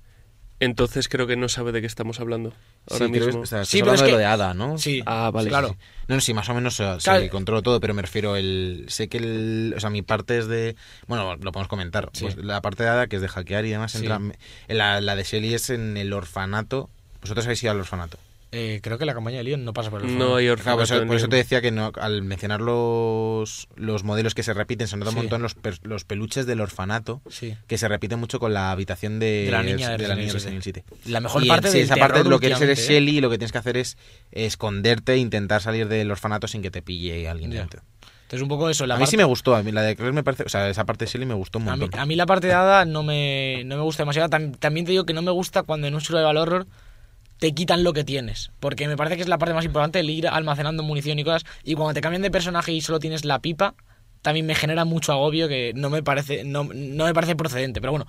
Entonces creo que no sabe de qué estamos hablando. Ahora Sí, creo mismo. o sea, estás Sí, pero hablando es de lo de Ada, ¿no? Sí, Ah, vale. claro. No, no, sí, más o menos o sea, Claro. sí, controlo todo, pero me refiero el sé que el, o sea, mi parte es de, bueno, lo podemos comentar. Sí. Pues la parte de Ada que es de hackear y demás Sí. entra en la, la de Shelly es en el orfanato. Vosotros habéis ido al orfanato. Eh, creo que la campaña de Leon no pasa por el No orfanato. hay Claro, por, orfanato. eso, por eso te decía que no, al mencionar los, los modelos que se repiten, se nota Sí. un montón los, per- los peluches del orfanato, Sí. que se repiten mucho con la habitación de, De la niña de la niña de Resident Resident Evil 7. La mejor Y parte en- de sí, esa parte lo que eres eres últimamente, ¿eh? Shelly y lo que tienes que hacer es esconderte e intentar salir del orfanato sin que te pille alguien Ya. dentro. Entonces un poco eso. La a mí parte- sí me gustó, a mí la de Claire me parece, o sea, esa parte de Shelly me gustó un a mí, montón. a mí la parte de Ada no me, no me gusta demasiado. Tam- también te digo que no me gusta cuando en un survival horror te quitan lo que tienes. Porque me parece que es la parte más importante el ir almacenando munición y cosas. Y cuando te cambian de personaje y solo tienes la pipa, también me genera mucho agobio que no me parece, no, no me parece procedente. Pero bueno,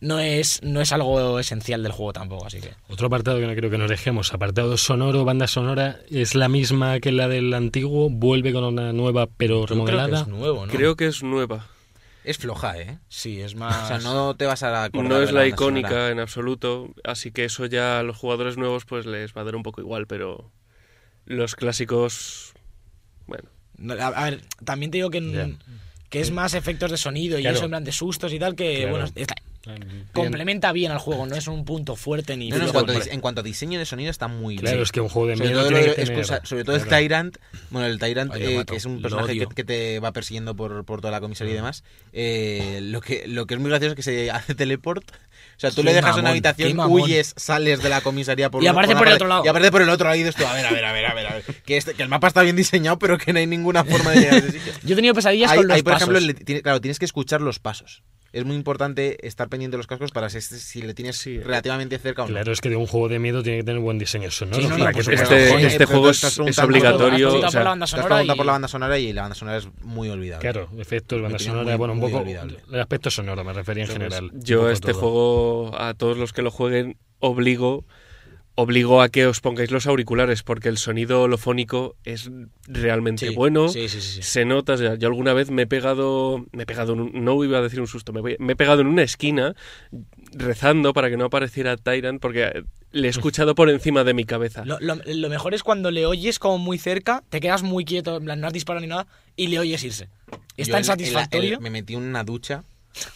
no es, no es algo esencial del juego tampoco, así que. Otro apartado que no creo que nos dejemos, apartado sonoro, banda sonora, es la misma que la del antiguo, vuelve con una nueva pero Yo creo que remodelada. es nuevo, ¿no? Creo que es nueva. Es floja, ¿eh? Sí, es O más. sea, no te vas a acordar No es la icónica sonora. en absoluto, así que eso ya a los jugadores nuevos pues les va a dar un poco igual, pero los clásicos, bueno, No, A, a ver, también te digo que, que es más efectos de sonido y Claro. eso en plan de sustos y tal que, Claro. bueno, está- Bien. complementa bien al juego, no es un punto fuerte ni No, no, en, cuanto a, dis- en cuanto a diseño de sonido está muy Claro, bien. es que un juego de sobre miedo todo, tiene lo- que es tener- cosa- sobre todo el. Tyrant, bueno, el Tyrant, eh, mato, que es un personaje que, te va persiguiendo por, por toda la comisaría y Mm. demás, eh, lo, que, lo que es muy gracioso es que se hace teleport. O sea, tú Qué le dejas mamón, una habitación, huyes, sales de la comisaría por Y aparece una por el otro lado. Y aparece por el otro lado y dices tú, a ver, a ver, a ver, a ver, a ver. Que, este- que el mapa está bien diseñado, pero que no hay ninguna forma de llegar a ese sitio. Yo he tenido pesadillas Ahí, con los ahí, por pasos. ejemplo, le tiene- claro, tienes que escuchar los pasos. Es muy importante estar pendiente de los cascos para si, si le tienes Sí. relativamente cerca o no. Claro, es que de un juego de miedo tiene que tener buen diseño sonoro. Sí, no, por este, este juego es, obligatorio. Preguntado o por sea, la banda Te has sonora preguntado y- por la banda sonora y la banda sonora es muy olvidable. Claro, efectos, banda sonora, muy- bueno, un poco olvidable. el aspecto sonoro me refería en pues, general. Yo este todo. juego, a todos los que lo jueguen, obligo, obligo a que os pongáis los auriculares, porque el sonido holofónico es realmente Sí, bueno. Sí, sí, sí. sí. Se nota, yo alguna vez me he pegado, me he pegado, en un- no iba a decir un susto, me, voy- me he pegado en una esquina rezando para que no apareciera Tyrant, porque le he escuchado por encima de mi cabeza. Lo, lo- lo mejor es cuando le oyes como muy cerca, te quedas muy quieto, en plan, no has disparado ni nada, y le oyes irse. Es Yo tan satisfactorio. me metí en una ducha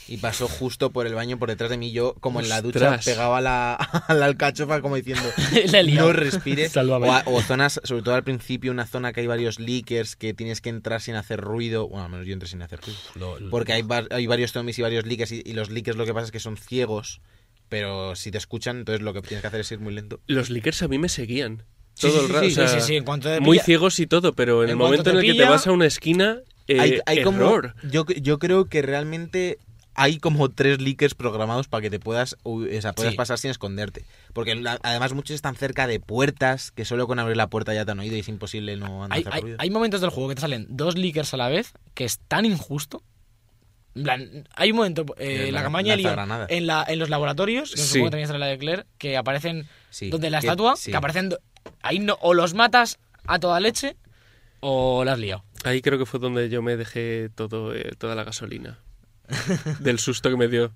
y pasó justo por el baño por detrás de mí. Yo, como en la ducha, Ostras. pegaba la, a la alcachofa como diciendo, Le he liado. no respires. Sálvame. O, a- o zonas, sobre todo al principio, una zona que hay varios leakers que tienes que entrar sin hacer ruido. Bueno, al menos yo entré sin hacer ruido. Porque hay, hay varios zombies y varios leakers y, y los leakers lo que pasa es que son ciegos. Pero si te escuchan, entonces lo que tienes que hacer es ir muy lento. Los leakers a mí me seguían. Sí, Todo sí, el sí, rato. sí, o sea, sí, sí, sí, en cuanto te muy pilla- ciegos y todo, pero en, En el cuanto momento en el que te pilla- vas a una esquina, eh, hay, hay como, error. yo, yo creo que realmente hay como tres leakers programados para que te puedas, o sea, puedas Sí. pasar sin esconderte. Porque la- además muchos están cerca de puertas que solo con abrir la puerta ya te han oído y es imposible no andar Hay, hacer hay- ruido. hay momentos del juego que te salen dos leakers a la vez, que es tan injusto. En plan, hay un momento, eh, Eh, la la- campaña de Leon, lanzagranadas. en, la, en los laboratorios, que Sí. supongo que también la de Claire, que aparecen Sí, donde la que- estatua, sí. que aparecen... Ahí no, o los matas a toda leche o la has liado. Ahí creo que fue donde yo me dejé todo, eh, toda la gasolina. Del susto que me dio.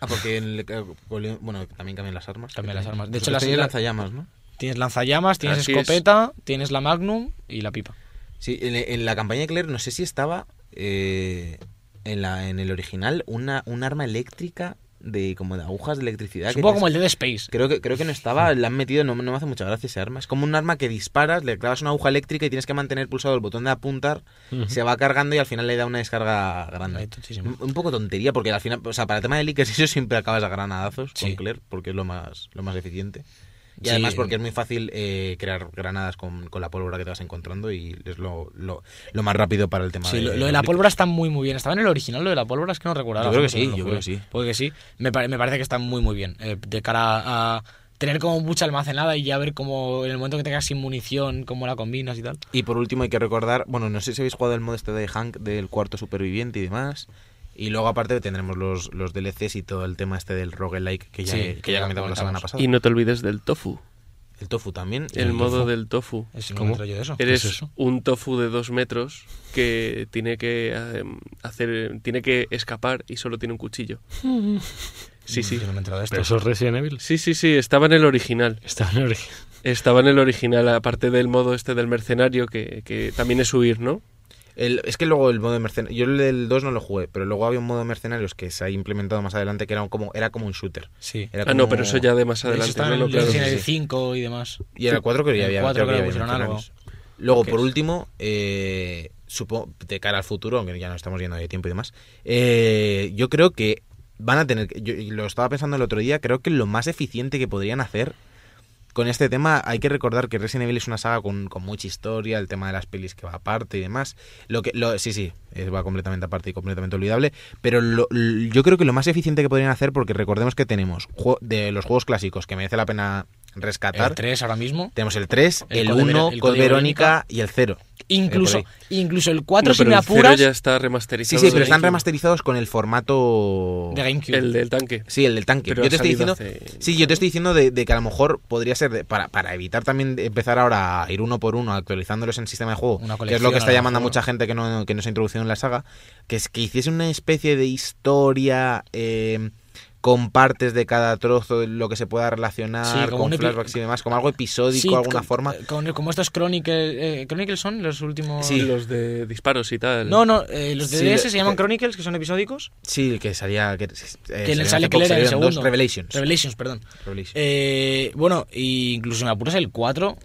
Ah, porque en el- eh, bueno, también cambian las armas. Cambian las armas. De hecho, las- la- lanzallamas, ¿no? Tienes lanzallamas, tienes Así es. escopeta, tienes la Magnum y la pipa. Sí, en, en la campaña de Claire no sé si estaba eh, en, la, en el original una, un arma eléctrica de como de agujas de electricidad. Es un poco como el Dead Space. Creo que, creo que no estaba, la han metido, no, no me hace mucha gracia ese arma. Es como un arma que disparas, le clavas una aguja eléctrica y tienes que mantener pulsado el botón de apuntar, se va cargando y al final le da una descarga grande. Un, un poco tontería, porque al final, o sea, para el tema de leakers, eso siempre acabas a granadazos Sí. con Claire, porque es lo más, lo más eficiente. Y Sí. además porque es muy fácil eh, crear granadas con, con la pólvora que te vas encontrando y es lo, lo, lo más rápido para el tema Sí, de, lo, lo de la pólvora está muy muy bien. ¿Estaba en el original lo de la pólvora? Es que no recuerdo. Yo creo que sí, yo creo que sí. Puede que sí. Me, me parece que está muy muy bien. eh, de cara a tener como mucha almacenada y ya ver cómo en el momento que te quedas sin munición, cómo la combinas y tal. Y por último hay que recordar, bueno, no sé si habéis jugado el modo este de Hank del cuarto superviviente y demás. Y luego aparte tendremos los, los DLCs y todo el tema este del roguelike que ya, Sí, que que ya comentamos la semana pasada. Y no te olvides del tofu. El tofu también. El, El modo tofu. del tofu. Es ¿Cómo? ¿Cómo? yo de eso? Eres es eso? un tofu de dos metros que tiene que eh, hacer, tiene que escapar y solo tiene un cuchillo. Sí, sí. No me he enterado de esto. Pero eso es Resident Evil. Sí, sí, sí, estaba en el original. Está en el origen. Estaba en el original, aparte del modo este del mercenario, que, que también es huir, ¿no? El- es que luego el modo de mercenarios. Yo el del 2 no lo jugué, pero luego había un modo de mercenarios que se ha implementado más adelante que era como, era como un shooter. Sí. Era Ah, no, como- pero eso ya de más Eso adelante. está no, en no, el claro. Resident sí, Evil sí. 5 y demás. Y era el 4 creo que ya El había. 4 creo que había algo. Luego, ¿Qué por es? último, eh, supongo, de cara al futuro, aunque ya no estamos yendo de tiempo y demás, eh, yo creo que van a tener, yo y lo estaba pensando el otro día, creo que lo más eficiente que podrían hacer con este tema, hay que recordar que Resident Evil es una saga con, mucha historia, el tema de las pelis que va aparte y demás. Lo que, lo, sí, sí, va completamente aparte y completamente olvidable. Pero lo- yo creo que lo más eficiente que podrían hacer, porque recordemos que tenemos de los juegos clásicos que merece la pena rescatar. El 3 ahora mismo. Tenemos el 3, El el, Code 1, Ver- el Code Code Verónica Verónica. y el 0. Incluso, incluso el 4, No, si pero me el apuras, ya está Sí, remasterizado. sí, pero de están GameCube. remasterizados con el formato... de GameCube. El del tanque. Sí, el del tanque. Pero yo te estoy diciendo... hace- Sí, yo te estoy diciendo de, de que a lo mejor podría ser, de- para, para evitar también de empezar ahora a ir uno por uno actualizándolos en sistema de juego, que es lo que está llamando a mucha gente que no, que no se ha introducido en la saga, que es que hiciese una especie de historia eh, con partes de cada trozo, de lo que se pueda relacionar, Sí, como con flashbacks y demás, como algo episódico Sí, de alguna con- forma. con- como estos Chronicles, eh, Chronicles son los últimos... Sí, los de disparos y tal. No, no, eh, los de Sí, DS se llaman Chronicles, que son episódicos. Sí, que salía... Que, eh, Que salía le sale que era el salieron dos, segundo. Revelations. Revelations, perdón. Revelations. Eh, bueno, incluso si me apuras el 4,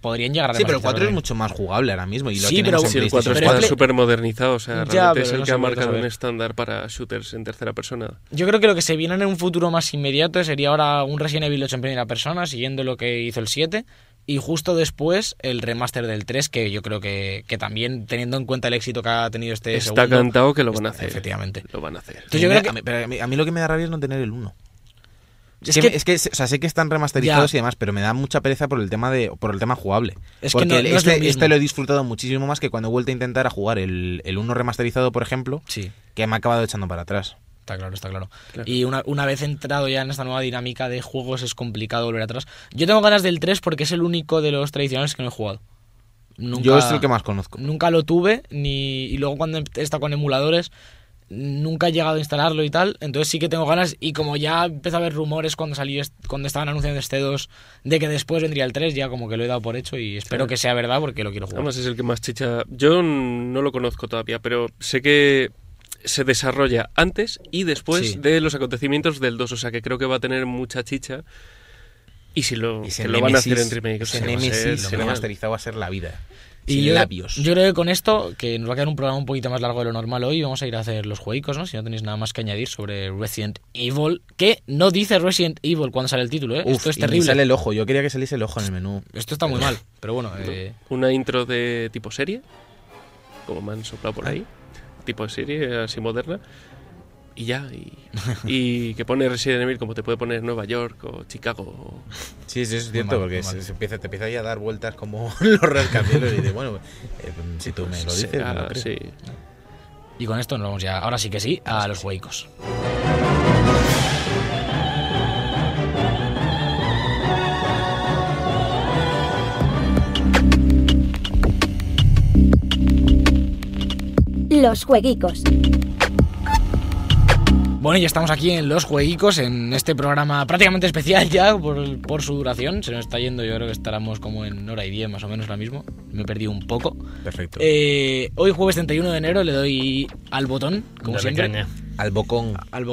podrían llegar a sí, pero el 4 es mucho más jugable ahora mismo y lo Sí, pero- Sí, el 4 PlayStation Pero está súper modernizado, o sea, Ya, realmente pero es el no que ha marcado un estándar para shooters en tercera persona. Yo creo que lo que se viene en un futuro más inmediato sería ahora un Resident Evil 8 en primera persona, siguiendo lo que hizo el 7. Y justo después el remaster del 3, que yo creo que, que también, teniendo en cuenta el éxito que ha tenido este Está segundo, cantado que lo van a hacer. Efectivamente. Lo van a hacer. Entonces yo creo que- a mí, pero a mí- a mí lo que me da rabia es no tener el 1. Es, que, es que, o sea, sé que están remasterizados Ya. y demás, pero me da mucha pereza por el tema de por el tema jugable. Es que no- es este, lo este lo he disfrutado muchísimo más que cuando he vuelto a intentar a jugar el, el 1 remasterizado, por ejemplo, Sí, que me ha acabado echando para atrás. está claro, está claro. Claro. Y una, una vez entrado ya en esta nueva dinámica de juegos es complicado volver atrás. Yo tengo ganas del 3 porque es el único de los tradicionales que no he jugado. Nunca, Yo es el que más conozco. Nunca lo tuve, ni y luego cuando he estado con emuladores, nunca he llegado a instalarlo y tal. Entonces sí que tengo ganas. Y como ya empezó a haber rumores cuando salió est- cuando estaban anunciando este 2 de que después vendría el 3, ya como que lo he dado por hecho y espero que sea verdad porque lo quiero jugar. Además es el que más chicha. Yo no lo conozco todavía, pero sé que se desarrolla antes y después Sí. de los acontecimientos del 2, o sea que creo que va a tener mucha chicha. Y si lo, que lo van a hacer en remake, o sea, va a ser remasterizado va a ser la vida. Y Sin yo, labios. yo creo que con esto, que nos va a quedar un programa un poquito más largo de lo normal hoy, vamos a ir a hacer los jueguicos, ¿no? Si no tenéis nada más que añadir sobre Resident Evil, que no dice Resident Evil cuando sale el título, ¿eh? Uf, Esto es y terrible. sale el ojo. Yo quería que saliese el ojo en el menú. Esto está muy mal, pero bueno, eh, Una intro de tipo serie, como me han soplado por ahí, tipo de serie así moderna. Y ya, y, y que pone Resident Evil como te puede poner Nueva York o Chicago. o- Sí, sí, eso es cierto, mal, porque muy se, mal. se empieza, te empieza ahí a dar vueltas como los rascacielos y dices, bueno, eh, si tú me lo dices, será- me lo creo. sí. y con esto nos vamos ya, ahora sí que sí, a los jueguicos. Los jueguicos. Bueno, ya estamos aquí en los jueguicos, en este programa prácticamente especial ya por, por su duración. Se nos está yendo, yo creo que estaremos como en hora y diez más o menos ahora mismo. Me he perdido un poco. Perfecto. Eh, hoy jueves 31 de enero le doy al botón, como Dale siempre. caña. Al bocón. al.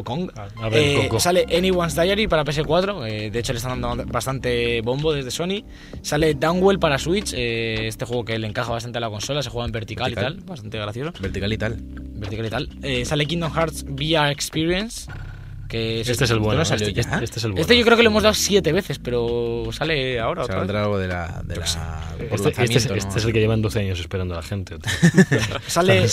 A- ver, Eh, Coco. sale Anyone's Diary para PS4, eh, de hecho le están dando bastante bombo desde Sony. Sale Downwell para Switch, eh, este juego que le encaja bastante a la consola, se juega en vertical, Vertical. y tal, bastante gracioso. Vertical y tal. Vertical y tal. Eh, sale Kingdom Hearts VR Experience, que Este es el bueno. no salió este, ya? este es el bueno. Este yo creo que lo hemos dado siete veces, pero sale ahora Se otra vez. algo de la. De la Este, este es, lanzamiento, este ¿no? es el que llevan 12 años esperando a la gente. Sale.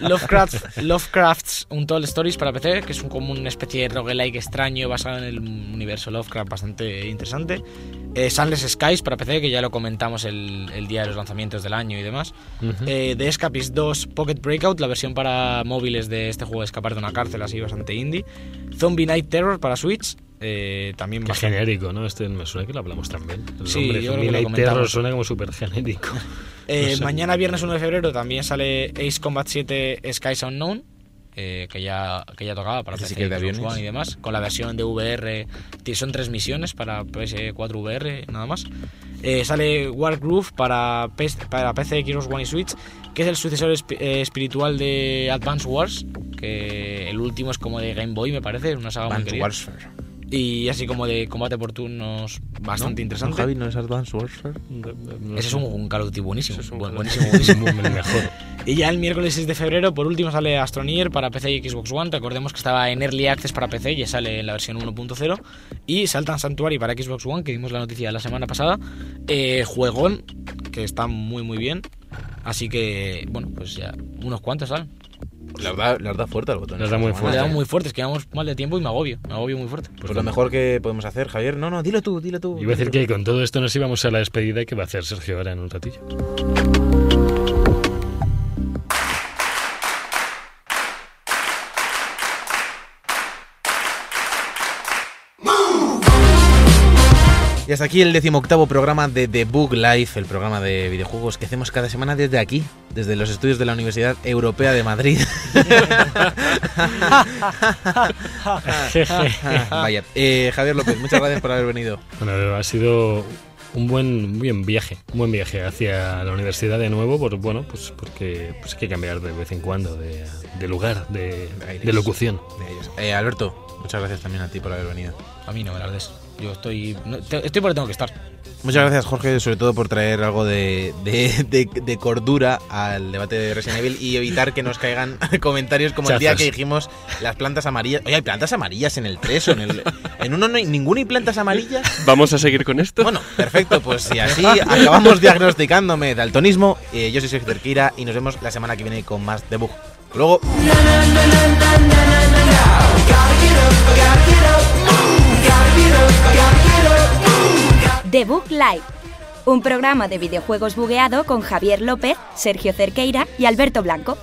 Lovecraft, Lovecraft's Untold Stories para PC, que es un, como una especie de roguelike extraño basado en el universo Lovecraft, bastante interesante. Eh, Sunless Skies para PC, que ya lo comentamos el, el día de los lanzamientos del año y demás. Ujú. Eh, The Escapist 2 Pocket Breakout, la versión para móviles de este juego de escapar de una cárcel, así bastante indie. Zombie Night Terror para Switch, eh, también Qué bastante- genérico, ¿no? Este me suena que lo hablamos también. El Sí, nombre yo creo Zombie que lo Night. Terror suena como súper genérico. Eh, No sé. Mañana, viernes 1 de febrero, también sale Ace Combat 7 Skies Unknown, eh, que, ya, que ya tocaba para Ese sí PC, que de. One y demás, con la versión de VR. Son tres misiones para PS4 VR, nada más. Eh, sale Wargroove para, para PC, Xbox One y Switch, que es el sucesor eh, espiritual de Advance Wars, que el último es como de Game Boy, me parece, una saga muy Advanced querida. Warfare. Y así como de combate por turnos, bastante ¿No? interesante. ¿No, Javi, ¿no es Advanced Warfare? Ese es un, un Call of Duty buenísimo. Es buen- buenísimo, buenísimo. mejor. Y ya el miércoles 6 de febrero, por último, sale Astroneer para PC y Xbox One. Recordemos que estaba en Early Access para PC y ya sale en la versión 1.0. Y Saltan Sanctuary para Xbox One, que dimos la noticia la semana pasada. Eh, juegón, que está muy muy bien. Así que, bueno, pues ya unos cuantos salen. La verdad, la verdad fuerte al botón. Les da muy esta fuerte. Le damos muy fuertes, que vamos mal de tiempo y me agobio. Me agobio muy fuerte. Pues lo mejor que podemos hacer, Javier. No, no, dilo tú, dilo tú. Iba a decir que con todo esto nos íbamos a la despedida que va a hacer Sergio ahora en un ratillo. Y hasta aquí el decimoctavo programa de The Book Life, el programa de videojuegos que hacemos cada semana desde aquí, desde los estudios de la Universidad Europea de Madrid. Vaya. Eh, Javier López, muchas gracias por haber venido. Bueno, ha sido un buen, un buen viaje, un buen viaje hacia la universidad de nuevo, por, bueno, pues porque pues hay que cambiar de vez en cuando de, de lugar, de, locución. De ellos. Eh, Alberto, muchas gracias también a ti por haber venido. A mí no des. Yo estoy. no, te- estoy porque tengo que estar. Muchas gracias, Jorge, sobre todo por traer algo de, de- de- de cordura al debate de Resident Evil y evitar que nos caigan comentarios como el día que dijimos las plantas amarillas. Oye, hay plantas amarillas en el 3 o en el. En uno no hay ninguno y plantas amarillas. ¿Vamos a seguir con esto? Bueno, perfecto, pues si así acabamos diagnosticándome daltonismo, eh, yo soy Sergio Cerquira y nos vemos la semana que viene con más debug. Luego. The Book Live, un programa de videojuegos bugueado con Javier López, Sergio Cerqueira y Alberto Blanco.